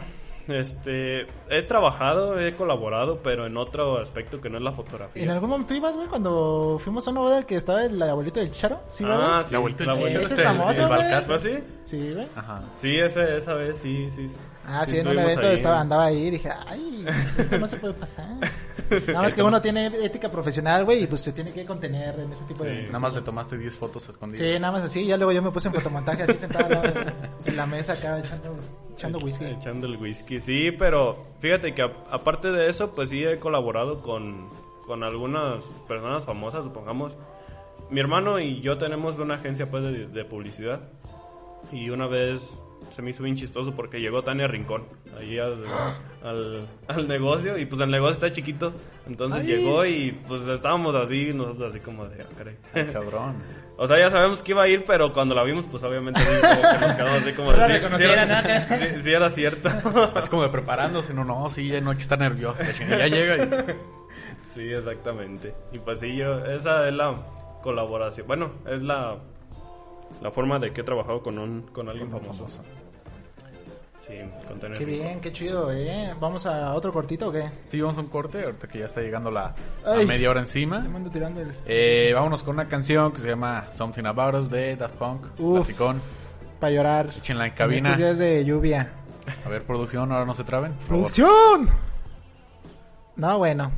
este, he trabajado, he colaborado, pero en otro aspecto que no es la fotografía. ¿En algún momento ibas, güey, cuando fuimos a una boda que estaba el abuelito del Charo? ¿Sí, ah, verdad? sí, La vuelta del Charo, Ese es famoso, el güey. ¿Ah, sí? Sí, güey. Ajá. Sí, ese, esa vez sí, sí. Ah, sí, en un evento ahí. estaba, andaba ahí y dije, ay, esto no se puede pasar. [LAUGHS] Nada más que uno tiene ética profesional, güey, y pues se tiene que contener en ese tipo de... Nada más le tomaste 10 fotos escondidas. Sí, nada más así, y ya luego yo me puse en fotomontaje así sentado al lado de- en la mesa acá echando, echando whisky. Echando el whisky, sí, pero fíjate que a- aparte de eso, pues sí he colaborado con, con algunas personas famosas, supongamos. Mi hermano y yo tenemos una agencia pues de, de publicidad y una vez se me hizo bien chistoso porque llegó Tania Rincón ahí al, al, al negocio y pues el negocio está chiquito, entonces llegó y pues estábamos así, nosotros así como de, ah, caray. Ay, [LAUGHS] cabrón. O sea, ya sabemos que iba a ir, pero cuando la vimos, pues obviamente sí, como que nos quedamos así como de, sí, sí reconocieran, era, sí, sí era cierto. [LAUGHS] Así como de preparándose. No, no, sí, ya no hay que estar nervioso. Ya llega y... Sí, exactamente. Y pues sí, yo, esa es la colaboración. Bueno, es la, la forma de que he trabajado con, un, con alguien famoso. Sí, con tener Qué bien, qué chido, ¿eh? ¿Vamos a otro cortito o qué? Sí, vamos a un corte. Ahorita que ya está llegando la, media hora encima. Me ando tirando el... Eh, vámonos con una canción que se llama Something About Us de Daft Punk. Uf. Clasicón. Para llorar. Échenla en En cabina. estos días de lluvia. A ver, producción, ahora no se traben. ¡Producción! No, bueno.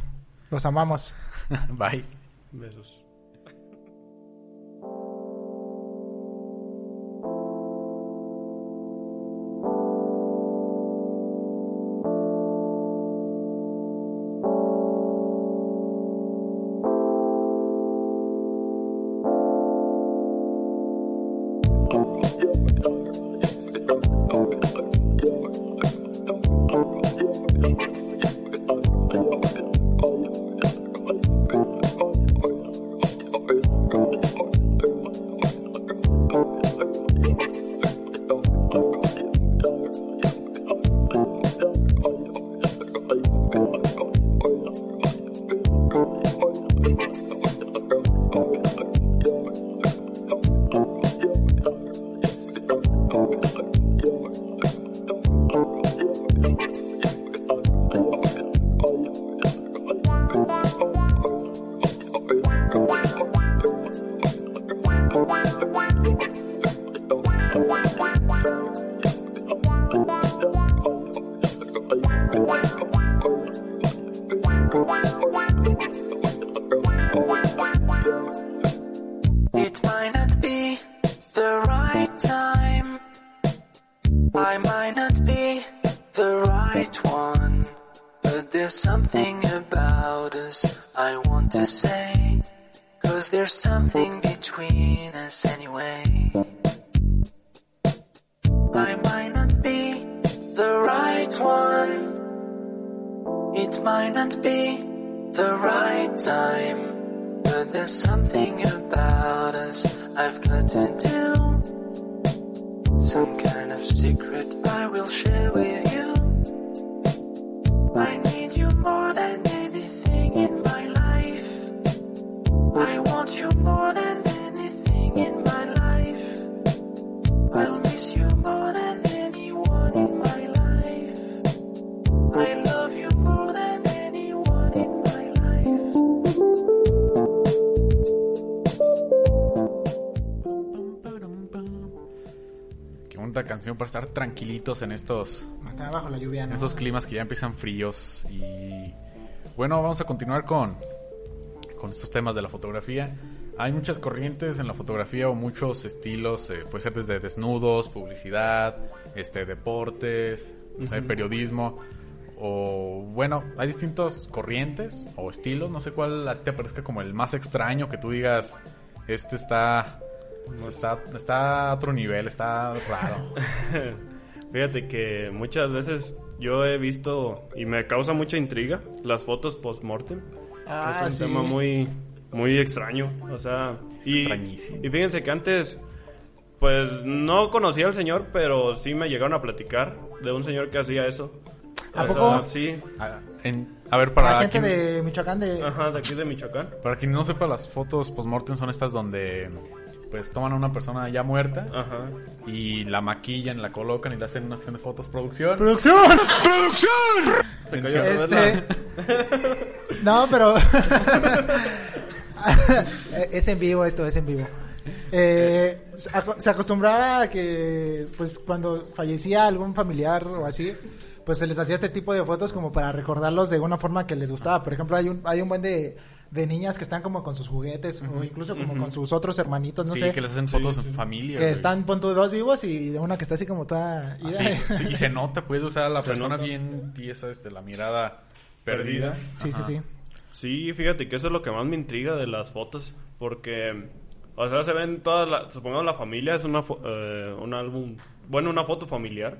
Los amamos. [LAUGHS] Bye. Besos. Time. But there's something about us I've got to do. Some kind of secret I will share with para estar tranquilitos en estos, Acá bajo la lluvia, en estos climas que ya empiezan fríos. Y bueno, vamos a continuar con, con estos temas de la fotografía. Hay muchas corrientes en la fotografía o muchos estilos, eh, puede ser desde desnudos, publicidad, este, deportes, o sea, periodismo. O bueno, hay distintas corrientes o estilos, no sé cuál te parezca como el más extraño que tú digas, este está, está, está a otro nivel, está raro. [LAUGHS] Fíjate que muchas veces yo he visto y me causa mucha intriga las fotos post-mortem. Ah, es un sí. tema muy, muy extraño. O sea, y, Extrañísimo. y fíjense que antes, pues no conocía al señor, pero sí me llegaron a platicar de un señor que hacía eso. ¿A O sea, poco? sí. A, en- a ver, La para gente quien, de Michoacán de... Ajá, de aquí de Michoacán. para quien no sepa, las fotos post-mortem son estas donde pues toman a una persona ya muerta Ajá. y la maquillan, la colocan y le hacen una sesión de fotos producción. ¡Producción! Se cayó Este... no, pero... [LAUGHS] [LAUGHS] es en vivo esto, es en vivo. Eh, se acostumbraba a que, pues, cuando fallecía algún familiar o así, pues se les hacía este tipo de fotos como para recordarlos de una forma que les gustaba. Por ejemplo, hay un, hay un buen de, de niñas que están como con sus juguetes o incluso como con sus otros hermanitos, no sí, sé, que les hacen fotos en familia. que güey. están, pon tú, dos vivos y de una que está así como toda... Ah, ida. sí, sí, y se nota, pues, o sea, la [LAUGHS] Se persona nota. bien tiesa, este, la mirada perdida. sí, sí, sí. Sí, fíjate que eso es lo que más me intriga de las fotos, porque, o sea, se ven todas, la, supongamos la familia es una, fo- eh, un álbum, bueno, una foto familiar,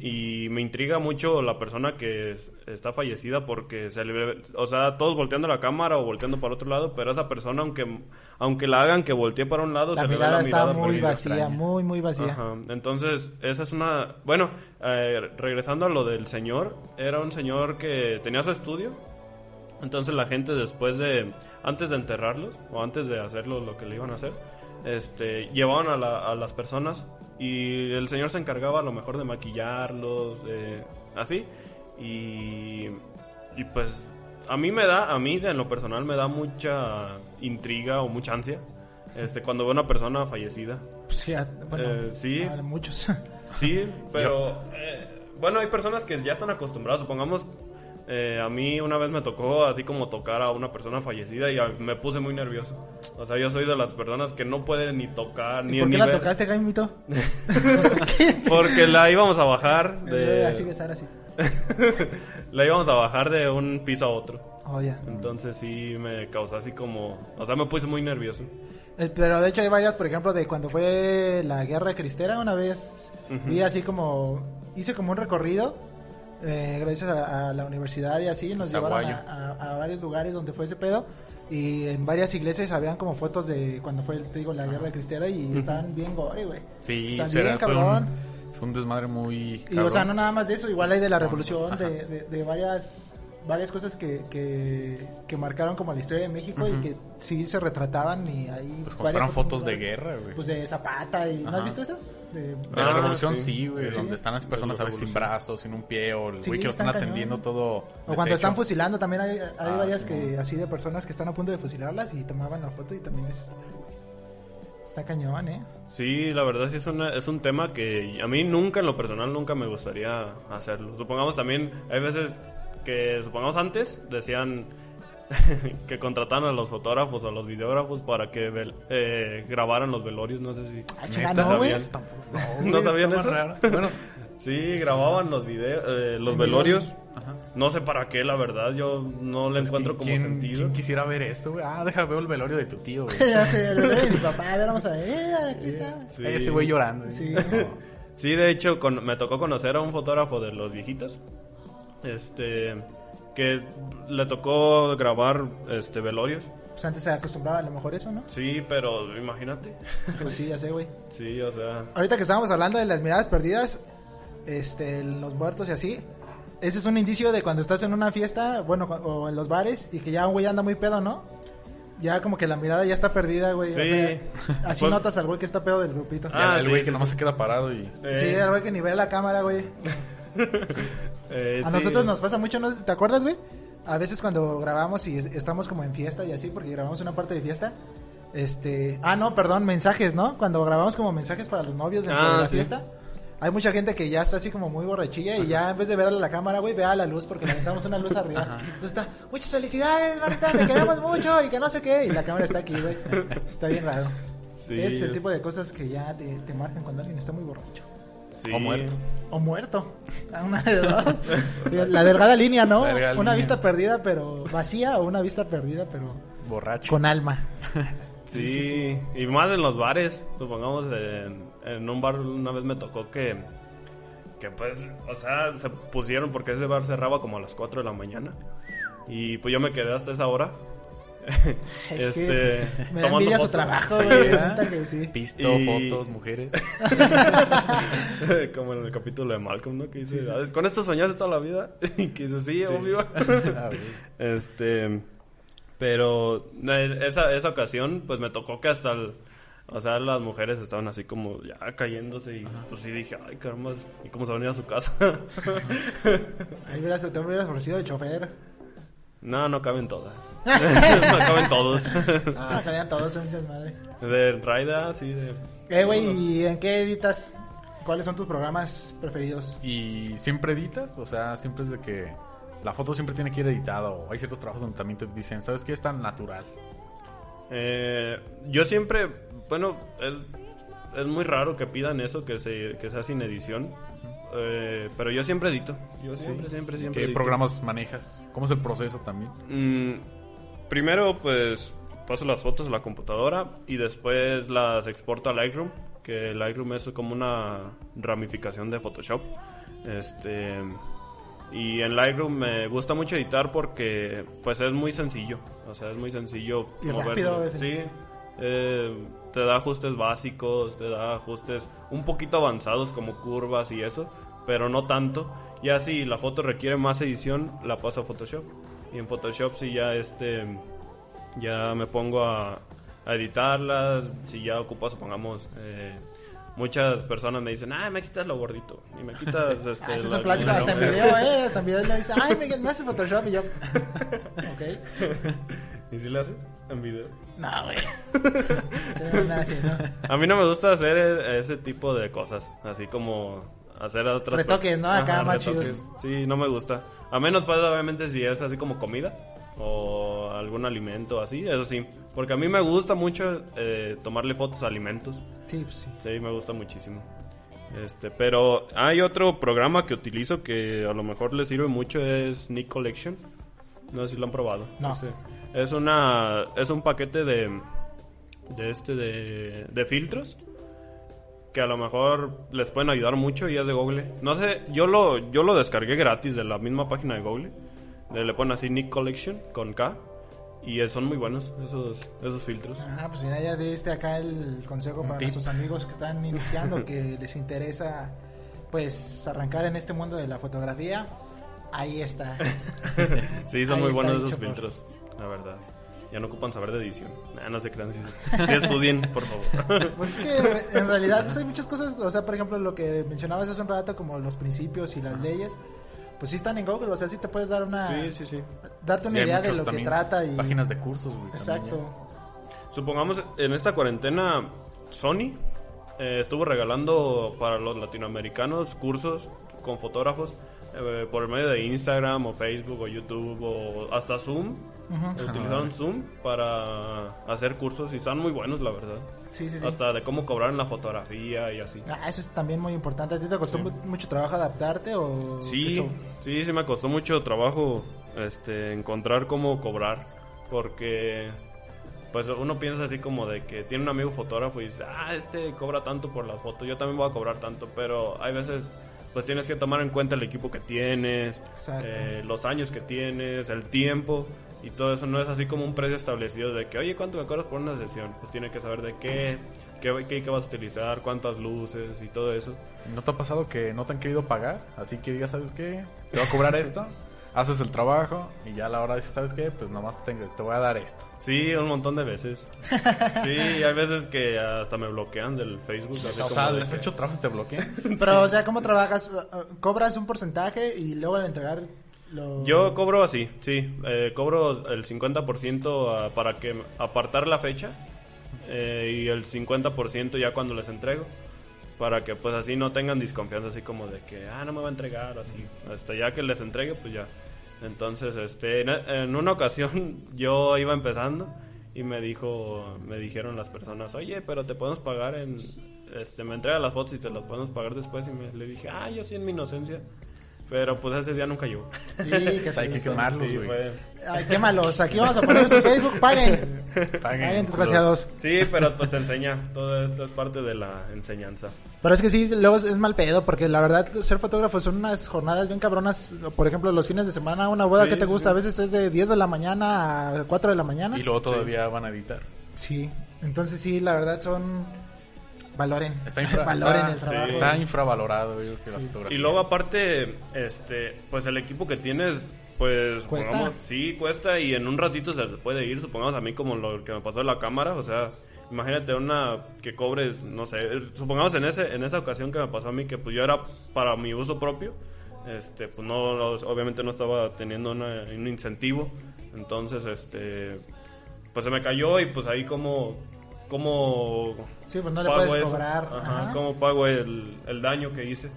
y me intriga mucho la persona que es- está fallecida porque se le o sea, todos volteando la cámara o volteando para otro lado, pero esa persona, aunque, aunque la hagan que voltee para un lado, La se le ve mirada la está mirada muy perdida. vacía, muy, muy vacía. Ajá. Entonces, esa es una... Bueno, eh, regresando a lo del señor, era un señor que tenía su estudio. Entonces la gente después de... Antes de enterrarlos, o antes de hacerlo lo que le iban a hacer, este, llevaban a, la- a las personas y el señor se encargaba a lo mejor de maquillarlos, de- así. Y, y pues a mí me da, a mí en lo personal me da mucha intriga o mucha ansia. Este, cuando veo una persona fallecida. Sí, bueno, Eh, sí. muchos. Sí, [LAUGHS] pero eh, bueno, hay personas que ya están acostumbradas. Supongamos, eh, a mí una vez me tocó así como tocar a una persona fallecida y a- me puse muy nervioso. O sea, yo soy de las personas que no pueden ni tocar ni ¿Y por ni qué la ver, tocaste, Jaimito? [LAUGHS] porque la íbamos a bajar [LAUGHS] Eh, Así que de estar así. [LAUGHS] la íbamos a bajar de un piso a otro. Oh, ya. Entonces sí me causó así como, o sea, me puse muy nervioso. Eh, Pero de hecho hay varias, por ejemplo, de cuando fue la guerra cristera, una vez vi así como, hice como un recorrido, eh, gracias a, a la universidad y así, nos llevaron a, a- a varios lugares donde fue ese pedo. Y en varias iglesias habían como fotos de cuando fue, te digo, la guerra cristera y estaban bien gore, güey. Sí, O sea, bien fue, cabrón. un, fue un desmadre muy Y o sea, cabrón. no nada más de eso, igual hay de la revolución, de, de, de varias varias cosas que, que, que marcaron como la historia de México y que sí se retrataban y ahí Pues como fueron fotos de guerra, güey. Pues de Zapata y ¿no has visto esas? De- De la Ah, revolución sí. sí, güey, Sí. donde están las personas a veces sin brazos, sin un pie, o el Sí, güey que lo están están atendiendo cañón. todo o cuando están fusilando también hay, hay Ah, varias sí, que así de personas que están a punto de fusilarlas y tomaban la foto y también es está cañón, ¿eh? Sí, la verdad sí es, una- es un tema que a mí nunca, en lo personal, nunca me gustaría hacerlo. Supongamos también, hay veces que, supongamos antes, decían [LAUGHS] que contrataban a los fotógrafos o a los videógrafos para que vel- eh, grabaran los velorios, no sé si... Ah, no, sabían. [LAUGHS] güey, ¿No sabían está eso? raro. Bueno, Sí, grababan los videos, los velorios. Ajá. No sé para qué, la verdad, yo no le encuentro como ¿quién, sentido. quién quisiera ver esto, güey? Ah, deja veo el velorio de tu tío, güey. [LAUGHS] ya sé, el bebé de mi papá, a ver, vamos a ver, eh, aquí está. Sí. Ese güey llorando. Sí. Sí, de hecho, con- me tocó conocer a un fotógrafo de los viejitos. Este. Que le tocó grabar este velorios. Pues antes se acostumbraba a lo mejor eso, ¿no? Sí, pero imagínate. [LAUGHS] Pues sí, ya sé, güey. Sí, o sea. Ahorita que estábamos hablando de las miradas perdidas, este, los muertos y así, ese es un indicio de cuando estás en una fiesta, bueno, cu- o en los bares, y que ya un güey anda muy pedo, ¿no? Ya como que la mirada ya está perdida, güey. o Sí. sea, [LAUGHS] así Pues- notas al güey que está pedo del grupito. Ah, el güey sí, que nomás sí. se queda parado y... eh, Sí, el güey que ni ve la cámara, güey. [LAUGHS] eh, A sí. nosotros nos pasa mucho, ¿no? ¿Te acuerdas, güey? A veces cuando grabamos y es- estamos como en fiesta y así, porque grabamos una parte de fiesta. Este. Ah, no, perdón, mensajes, ¿no? Cuando grabamos como mensajes para los novios dentro Ah, de la sí. fiesta. Hay mucha gente que ya está así como muy borrachilla y ya en vez de ver a la cámara, güey, ve a la luz porque le necesitamos una luz arriba. Entonces está, muchas felicidades, Marta, te queremos mucho y que no sé qué. Y la cámara está aquí, güey. Está bien raro. Sí. Es el tipo de cosas que ya te, te marcan cuando alguien está muy borracho. Sí. O muerto. O muerto. A Una de dos. La delgada línea, ¿no? Delgada una línea. vista perdida, pero vacía, o una vista perdida, pero Borracho. con alma. [LAUGHS] Sí, y más en los bares. Supongamos en, en un bar una vez me tocó que. Que pues, o sea, se pusieron porque ese bar cerraba como a las 4 de la mañana. Y pues yo me quedé hasta esa hora. [LAUGHS] Es este, me da su trabajo, Sí, sí. Pisto, Y- fotos, mujeres. [LAUGHS] Como en el capítulo de Malcolm, ¿no? Que dice, "Ah, ¿con esto soñaste toda la vida? [LAUGHS] Y que dice, sí, obvio. A ver. este, pero eh, esa, esa ocasión, pues me tocó que hasta el, o sea, las mujeres estaban así como ya cayéndose y pues sí dije, ay, caramba, ¿y cómo se van a ir a su casa? Ahí hubieras, te hubieras ofrecido de chofer. No, no caben todas. [LAUGHS] [LAUGHS] no caben todos. Ah, cabían todos, son muchas madres. de Raida, así de... Eh, güey, ¿y en qué editas? ¿Cuáles son tus programas preferidos? ¿Y siempre editas? O sea, siempre es de que la foto siempre tiene que ir editada o hay ciertos trabajos donde también te dicen, ¿sabes qué? Es tan natural. Eh, yo siempre, bueno, es, es muy raro que pidan eso, que, se, que sea sin edición. Eh, pero yo siempre edito. Yo siempre, siempre, siempre. ¿Qué edito. programas manejas? ¿Cómo es el proceso también? Mm, primero, pues paso las fotos a la computadora y después las exporto a Lightroom, que Lightroom es como una ramificación de Photoshop. Este y en Lightroom me gusta mucho editar porque pues es muy sencillo, o sea, es muy sencillo Y rápido, Sí. eh, te da ajustes básicos, te da ajustes un poquito avanzados como curvas y eso, pero no tanto. Ya si la foto requiere más edición, la paso a Photoshop. Y en Photoshop si ya este ya me pongo a, a editarlas, si ya ocupo supongamos eh, muchas personas me dicen, "Ah, me quitas lo gordito." Y me quitas [LAUGHS] este Ah, eso es la- un clásico, la- hasta en [LAUGHS] video, eh. Hasta en video le dice, ay, me, me hace Photoshop y yo. [LAUGHS] ok. ¿Y si lo haces en video? No, güey. [LAUGHS] No ¿no? A mí no me gusta hacer e- ese tipo de cosas, así como hacer otras Retoques, ¿no? Acá más chidos. Sí, no me gusta. A menos pues obviamente si es así como comida o algún alimento así, eso sí, porque a mí me gusta mucho eh, tomarle fotos a alimentos. Sí, pues sí. Sí, me gusta muchísimo. Este, pero hay otro programa que utilizo que a lo mejor le sirve mucho es Nick Collection. No sé si lo han probado. No. sé. Es una es un paquete de de este de, de filtros que a lo mejor les pueden ayudar mucho y es de Google. No sé, yo lo yo lo descargué gratis de la misma página de Google. Le, le ponen así Nick Collection con K y son muy buenos esos esos filtros. Ah, pues mira, ya diste acá el consejo para nuestros amigos que están iniciando, que [LAUGHS] les interesa pues arrancar en este mundo de la fotografía. Ahí está. [LAUGHS] Sí, son Ahí muy está buenos esos por- filtros, la verdad. Ya no ocupan saber de edición. Nah, no se crean, sí, sí estudien, por favor. [LAUGHS] Pues es que en re- en realidad pues hay muchas cosas, o sea, por ejemplo, lo que mencionabas hace un rato, como los principios y las leyes, pues sí están en Google, o sea, sí te puedes dar una... Sí, sí, sí. Darte una idea de lo que trata y... Páginas de cursos, güey. también Exacto. Supongamos, en esta cuarentena, Sony eh, estuvo regalando para los latinoamericanos cursos con fotógrafos eh, por medio de Instagram o Facebook o YouTube o hasta Zoom. Utilizaron Zoom para hacer cursos y están muy buenos, la verdad. Sí, sí, sí. Hasta de cómo cobrar en la fotografía y así. Ah, eso es también muy importante. ¿A ti te costó mu- mucho trabajo adaptarte o...? Sí, eso? sí, sí me costó mucho trabajo este encontrar cómo cobrar porque pues uno piensa así como de que tiene un amigo fotógrafo y dice, "Ah, este cobra tanto por las fotos, yo también voy a cobrar tanto", pero hay veces pues tienes que tomar en cuenta el equipo que tienes, eh, los años que tienes, el tiempo y todo eso no es así como un precio establecido de que, "Oye, ¿cuánto me cobras por una sesión?" Pues tiene que saber de qué qué, qué, qué vas a utilizar, cuántas luces y todo eso. ¿No te ha pasado que no te han querido pagar? Así que digas, ¿sabes qué? Te voy a cobrar esto, [LAUGHS] haces el trabajo y ya a la hora dices, ¿sabes qué? Pues nomás te, te voy a dar esto. Sí, un montón de veces. [LAUGHS] Sí, hay veces que hasta me bloquean del Facebook. así O como sea, de ¿les has que- hecho trabajo y te bloquean? Pero, o sea, ¿cómo trabajas? ¿Cobras un porcentaje y luego al entregar lo...? Yo cobro así, sí. eh, cobro el 50% a- para que apartar la fecha eh, y el 50% ya cuando les entrego. Para que pues así no tengan desconfianza así como de que, ah, no me va a entregar, así. Hasta ya que les entregue, pues ya. Entonces, este, en, en una ocasión [LAUGHS] yo iba empezando y me dijo, me dijeron las personas, oye, pero te podemos pagar en, este, me entrega las fotos y te las podemos pagar después. Y me, le dije, ah, yo sí en mi inocencia. Pero pues ese día nunca llegó. Sí, que [LAUGHS] hay que quemarlos, güey. Ay, quémalos. Aquí vamos a poner su Facebook. Paguen. [LAUGHS] Paguen, desgraciados. Sí, pero pues te enseña. Todo esto es parte de la enseñanza. Pero es que sí, luego es mal pedo, porque la verdad, ser fotógrafo son unas jornadas bien cabronas. Por ejemplo, los fines de semana, una boda Sí, que te gusta, sí. a veces es de 10 de la mañana a 4 de la mañana. Y luego todavía van a editar. Sí, entonces sí, la verdad son... Valoren. Está, infra- [LAUGHS] Valoren está- el trabajo. está infravalorado, yo creo que la fotografía. Y luego aparte, este, pues el equipo que tienes, pues, ¿Cuesta? sí, cuesta y en un ratito se puede ir, supongamos a mí como lo que me pasó en la cámara, o sea, imagínate una que cobres, no sé, supongamos en ese, en esa ocasión que me pasó a mí que pues yo era para mi uso propio, este, pues no, no, obviamente no estaba teniendo una- un incentivo, entonces, este, pues se me cayó y pues ahí como, como Sí, pues no le puedes eso? cobrar. Ajá, Ajá. ¿cómo pago el, el daño que hice? Sí,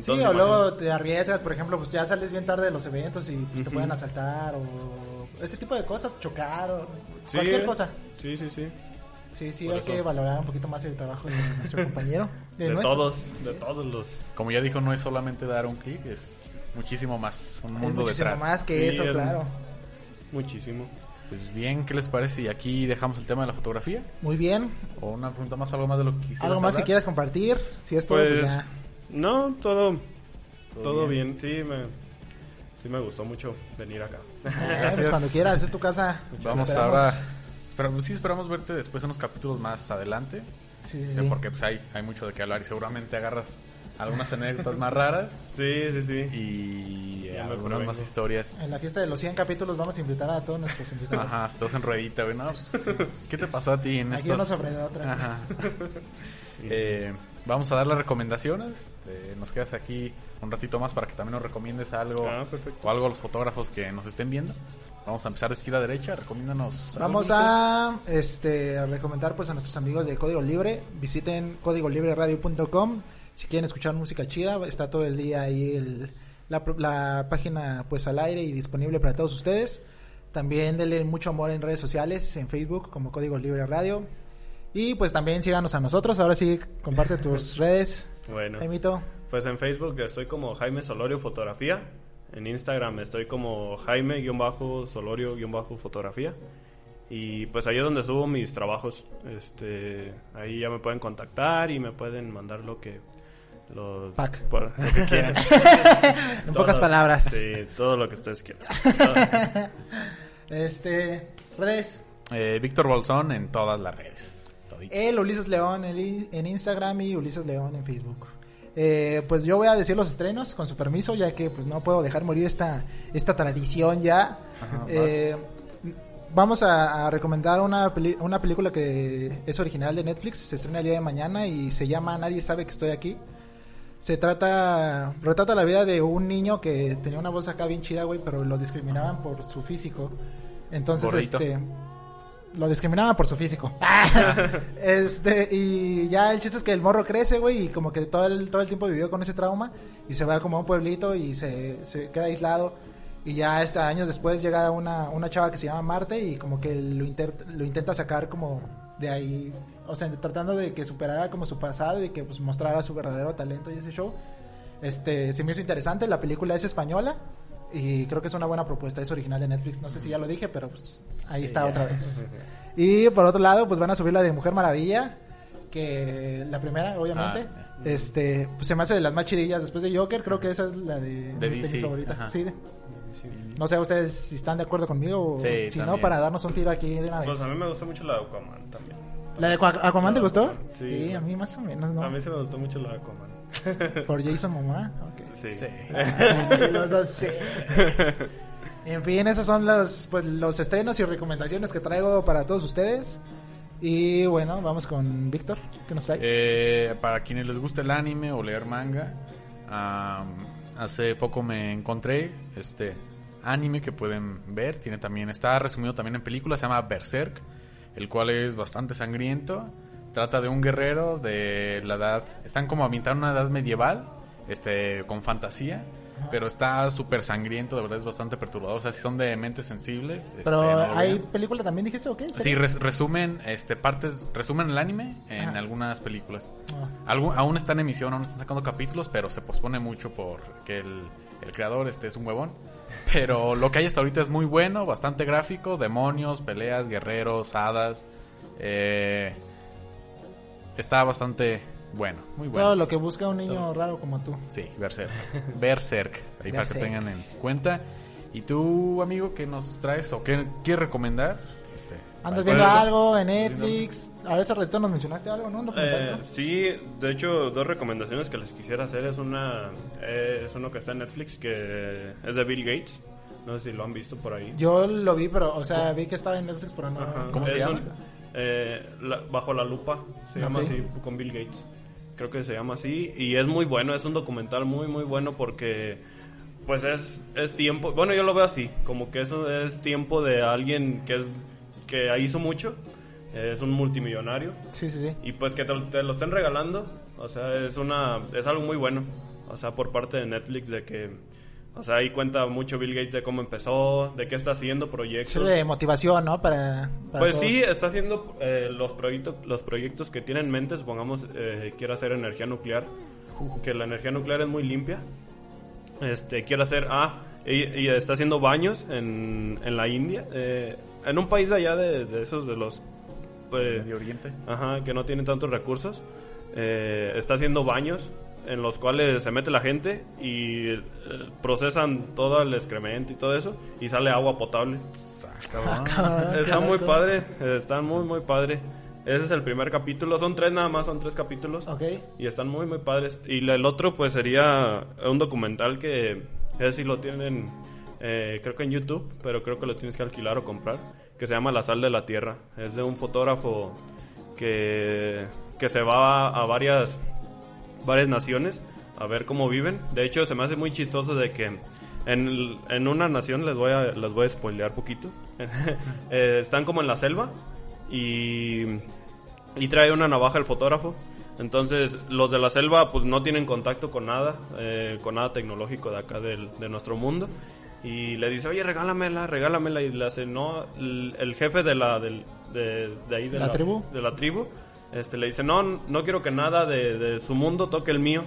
Entonces, o luego te arriesgas, por ejemplo, pues ya sales bien tarde de los eventos y pues, te Ujú. pueden asaltar o ese tipo de cosas, chocar o Sí, cualquier eh. cosa. Sí, sí, sí. Sí, sí, Por hay eso. que valorar un poquito más el trabajo de nuestro [LAUGHS] compañero. De, nuestro. todos, de todos los... Como ya dijo, no es solamente dar un clic, es muchísimo más. Un Es mundo muchísimo detrás. más que Sí, eso, claro. Muchísimo. Pues bien, ¿qué les parece? Y aquí dejamos el tema de la fotografía. Muy bien. O una pregunta más, algo más de lo que quisieras ¿Algo más que quieras compartir? Si es todo, pues, Pues, ya. no, todo, Todo todo bien. bien. Sí, me, sí me gustó mucho venir acá. Eh, pues, cuando quieras, es tu casa. Vamos Esperamos. ahora. Pero pues, sí, esperamos verte después en unos capítulos más adelante. Sí, sí, sí. Porque pues, hay, hay mucho de qué hablar y seguramente agarras algunas anécdotas más raras Sí, sí, sí. y eh, algunas más historias. En la fiesta de los 100 capítulos vamos a invitar a todos nuestros invitados. Ajá, todos en ruedita, güey. No, pues, ¿Qué te pasó a ti en Aquí estos- uno sobre otra. Ajá. Eh, vamos a dar las recomendaciones. Eh, nos quedas aquí un ratito más para que también nos recomiendes algo Ah, perfecto. o algo a los fotógrafos que nos estén viendo. Vamos a empezar de izquierda a derecha. Recomiéndanos. Vamos a este a recomendar pues a nuestros amigos de Código Libre. Visiten códigolibreradio.com si quieren escuchar música chida, está todo el día ahí el- la, la página pues al aire y disponible para todos ustedes. También denle mucho amor en redes sociales, en Facebook como Código Libre Radio. Y pues también síganos a nosotros. Ahora sí, comparte tus [LAUGHS] redes. Bueno, Jaimito. pues en Facebook estoy como Jaime Solorio Fotografía. En Instagram estoy como Jaime-Solorio-Fotografía. Y pues ahí es donde subo mis trabajos. Este, ahí ya me pueden contactar y me pueden mandar lo que lo, Pack. por- lo que quieran. [LAUGHS] En pocas palabras. Sí, todo lo que ustedes quieran. [LAUGHS] Este, redes. Eh, Víctor Bolsón en todas las redes. El Ulises León en, Instagram y Ulises León en Facebook. Eh, pues yo voy a decir los estrenos con su permiso, ya que pues no puedo dejar morir esta, esta tradición ya. Ajá, Eh, vamos a, a recomendar una, peli- una película que es original de Netflix, se estrena el día de mañana y se llama Nadie sabe que estoy aquí. Se trata, retrata la vida de un niño que tenía una voz acá bien chida, güey, pero lo discriminaban por su físico. Entonces, Borrito. este, lo discriminaban por su físico. [LAUGHS] este, y ya el chiste es que el morro crece, güey, y como que todo el, todo el tiempo vivió con ese trauma y se va como a un pueblito y se, se queda aislado. Y ya este, años después llega una, una chava que se llama Marte y como que lo, inter- lo intenta sacar como de ahí, o sea, tratando de que superara como su pasado y que pues mostrara su verdadero talento y ese show. Este, se me hizo interesante, la película es española y creo que es una buena propuesta, es original de Netflix, no sé si ya lo dije, pero pues ahí está otra vez. [LAUGHS] Y por otro lado, pues van a subir la de Mujer Maravilla, que la primera, obviamente, Ah, este, pues se me hace de las más chidillas después de Joker, creo que esa es la de, De mis DC, favoritas. Sí, no sé ustedes si están de acuerdo conmigo o Sí, si no, para darnos un tiro aquí de una vez. Pues a mí me gustó mucho la de Aquaman también. ¿La de Aqua- Aquaman te gustó? Sí. a mí más o menos, ¿no? A mí sí me gustó mucho la de Aquaman. [LAUGHS] Por Jason Momoa, ok. Sí. [LAUGHS] Los dos, sí. [LAUGHS] En fin, esos son los, pues, los estrenos y recomendaciones que traigo para todos ustedes. Y bueno, vamos con Víctor. ¿Qué nos traes? Eh, para quienes les gusta el anime o leer manga, am, hace poco me encontré este anime que pueden ver. Tiene también está resumido también en películas. Se llama Berserk, el cual es bastante sangriento. Trata de un guerrero de la edad. Están como ambientados en una edad medieval, este, con fantasía. pero está súper sangriento, de verdad es bastante perturbador. O sea, si son de mentes sensibles. este, Pero no hay película también, dijiste, ¿o qué? Sí, resumen este, partes, resumen el anime en Ajá. algunas películas. Ah. Algu- aún está en emisión, aún están sacando capítulos, pero se pospone mucho porque el, el creador este es un huevón. Pero lo que hay hasta ahorita es muy bueno, bastante gráfico, demonios, peleas, guerreros, hadas. eh, está bastante bueno, muy bueno. Todo lo que busca un niño raro como tú. Sí, Berserk. Berserk, ahí para que tengan en cuenta. ¿Y tú, amigo, qué nos traes o qué quieres recomendar? Este, ¿Andas viendo algo en Netflix? A ver, hace ratito nos mencionaste algo, ¿no? Documental, Eh, ¿no? sí, de hecho, dos recomendaciones que les quisiera hacer es una eh, es uno que está en Netflix que es de Bill Gates. No sé si lo han visto por ahí. Yo lo vi, pero, o sea, vi que estaba en Netflix, pero no. Ajá. ¿Cómo se llama? un- eh, la- bajo la lupa, se llama así con Bill Gates. Creo que se llama así y es muy bueno, es un documental muy muy bueno porque pues es es tiempo, bueno, yo lo veo así, como que eso es tiempo de alguien que es que hizo mucho, es un multimillonario Sí, sí, sí. y pues que te, te lo estén regalando, o sea, es una es algo muy bueno, o sea, por parte de Netflix de que o sea, ahí cuenta mucho Bill Gates de cómo empezó, de qué está haciendo proyectos. Sirve de motivación, ¿no? Para, para Pues todos. sí, está haciendo eh, los proyectos los proyectos que tiene en mente, supongamos eh, quiere hacer energía nuclear, que la energía nuclear es muy limpia. Este quiere hacer ah y, y está haciendo baños en, en la India, eh, en un país de allá de, de esos de los pues, Medio Oriente. Ajá, que no tienen tantos recursos. Eh, está haciendo baños en los cuales se mete la gente y eh, procesan todo el excremento y todo eso y sale agua potable. Cabrón. Ah, Está muy padre, está muy muy padre. Ese es el primer capítulo, son tres nada más, son tres capítulos. Ok. Y están muy muy padres. Y el otro pues sería un documental que ese sí lo tienen, eh, creo que en YouTube, pero creo que lo tienes que alquilar o comprar, que se llama La Sal de la Tierra. Es de un fotógrafo que, que se va a, a varias, varias naciones a ver cómo viven. De hecho se me hace muy chistoso de que en, en una nación, les voy a, les voy a spoilear poquito, [LAUGHS] Eh, están como en la selva y, y trae una navaja el fotógrafo. Entonces los de la selva pues no tienen contacto con nada, eh, con nada tecnológico de acá del, de nuestro mundo. Y le dice, oye, regálamela, regálamela. Y le hace, no, el, el jefe de la, del, de, de ahí de ¿La tribu? de la tribu, este, le dice, no, no quiero que nada de, de su mundo toque el mío.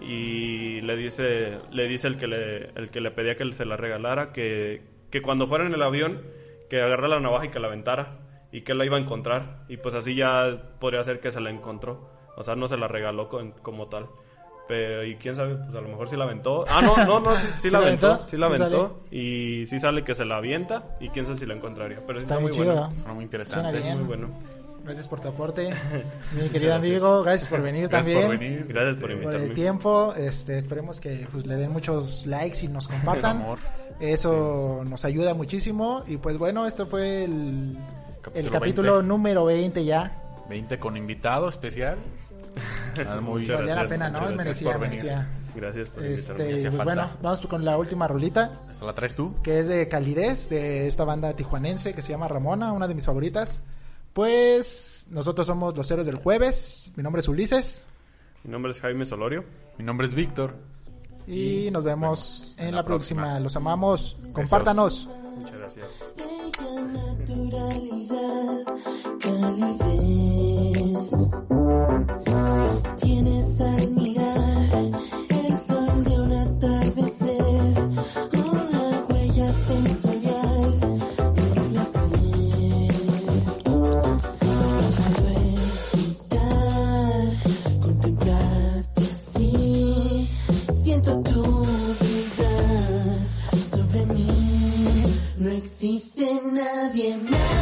Y le dice, le dice el que le, el que le pedía que se la regalara, que, que cuando fuera en el avión, que agarrara la navaja y que la aventara. Y que la iba a encontrar. Y pues así ya podría ser que se la encontró. O sea, no se la regaló con- como tal. Pero, y quién sabe, pues a lo mejor sí la aventó. Ah, no, no, no, sí, sí [LAUGHS] la aventó. Sí la ¿Sí aventó. Y sí sale que se la avienta. Y quién sabe si la encontraría. Pero sí Está está, muy chido, bueno. ¿no? Suena muy Suena interesante. bien. Muy bueno. Gracias por tu aporte, [LAUGHS] mi querido gracias. amigo. Gracias por venir Gracias también. por venir. Gracias por Por invitarme. el tiempo, este, esperemos que pues, le den muchos likes y nos compartan. amor. Eso nos ayuda muchísimo. Y pues bueno, esto fue el Capítulo el capítulo 20. número 20 ya. 20 con invitado especial. Ah, muy Muchas Valía la gracias, pena, ¿no? gracias Merecía, por venir. merecía. Gracias por Este, invitarme. hacía pues falta. bueno, vamos con la última rolita, ¿Esta la traes tú? que es de Calidez, de esta banda tijuanense que se llama Ramona, una de mis favoritas. Pues nosotros somos los héroes del jueves. Mi nombre es Ulises. Mi nombre es Jaime Solorio. Mi nombre es Víctor. Y nos vemos en, en la, la próxima. próxima. Los amamos. Compártanos. Muchas gracias. Naturalidad, calidez. Tienes al mirar nadie más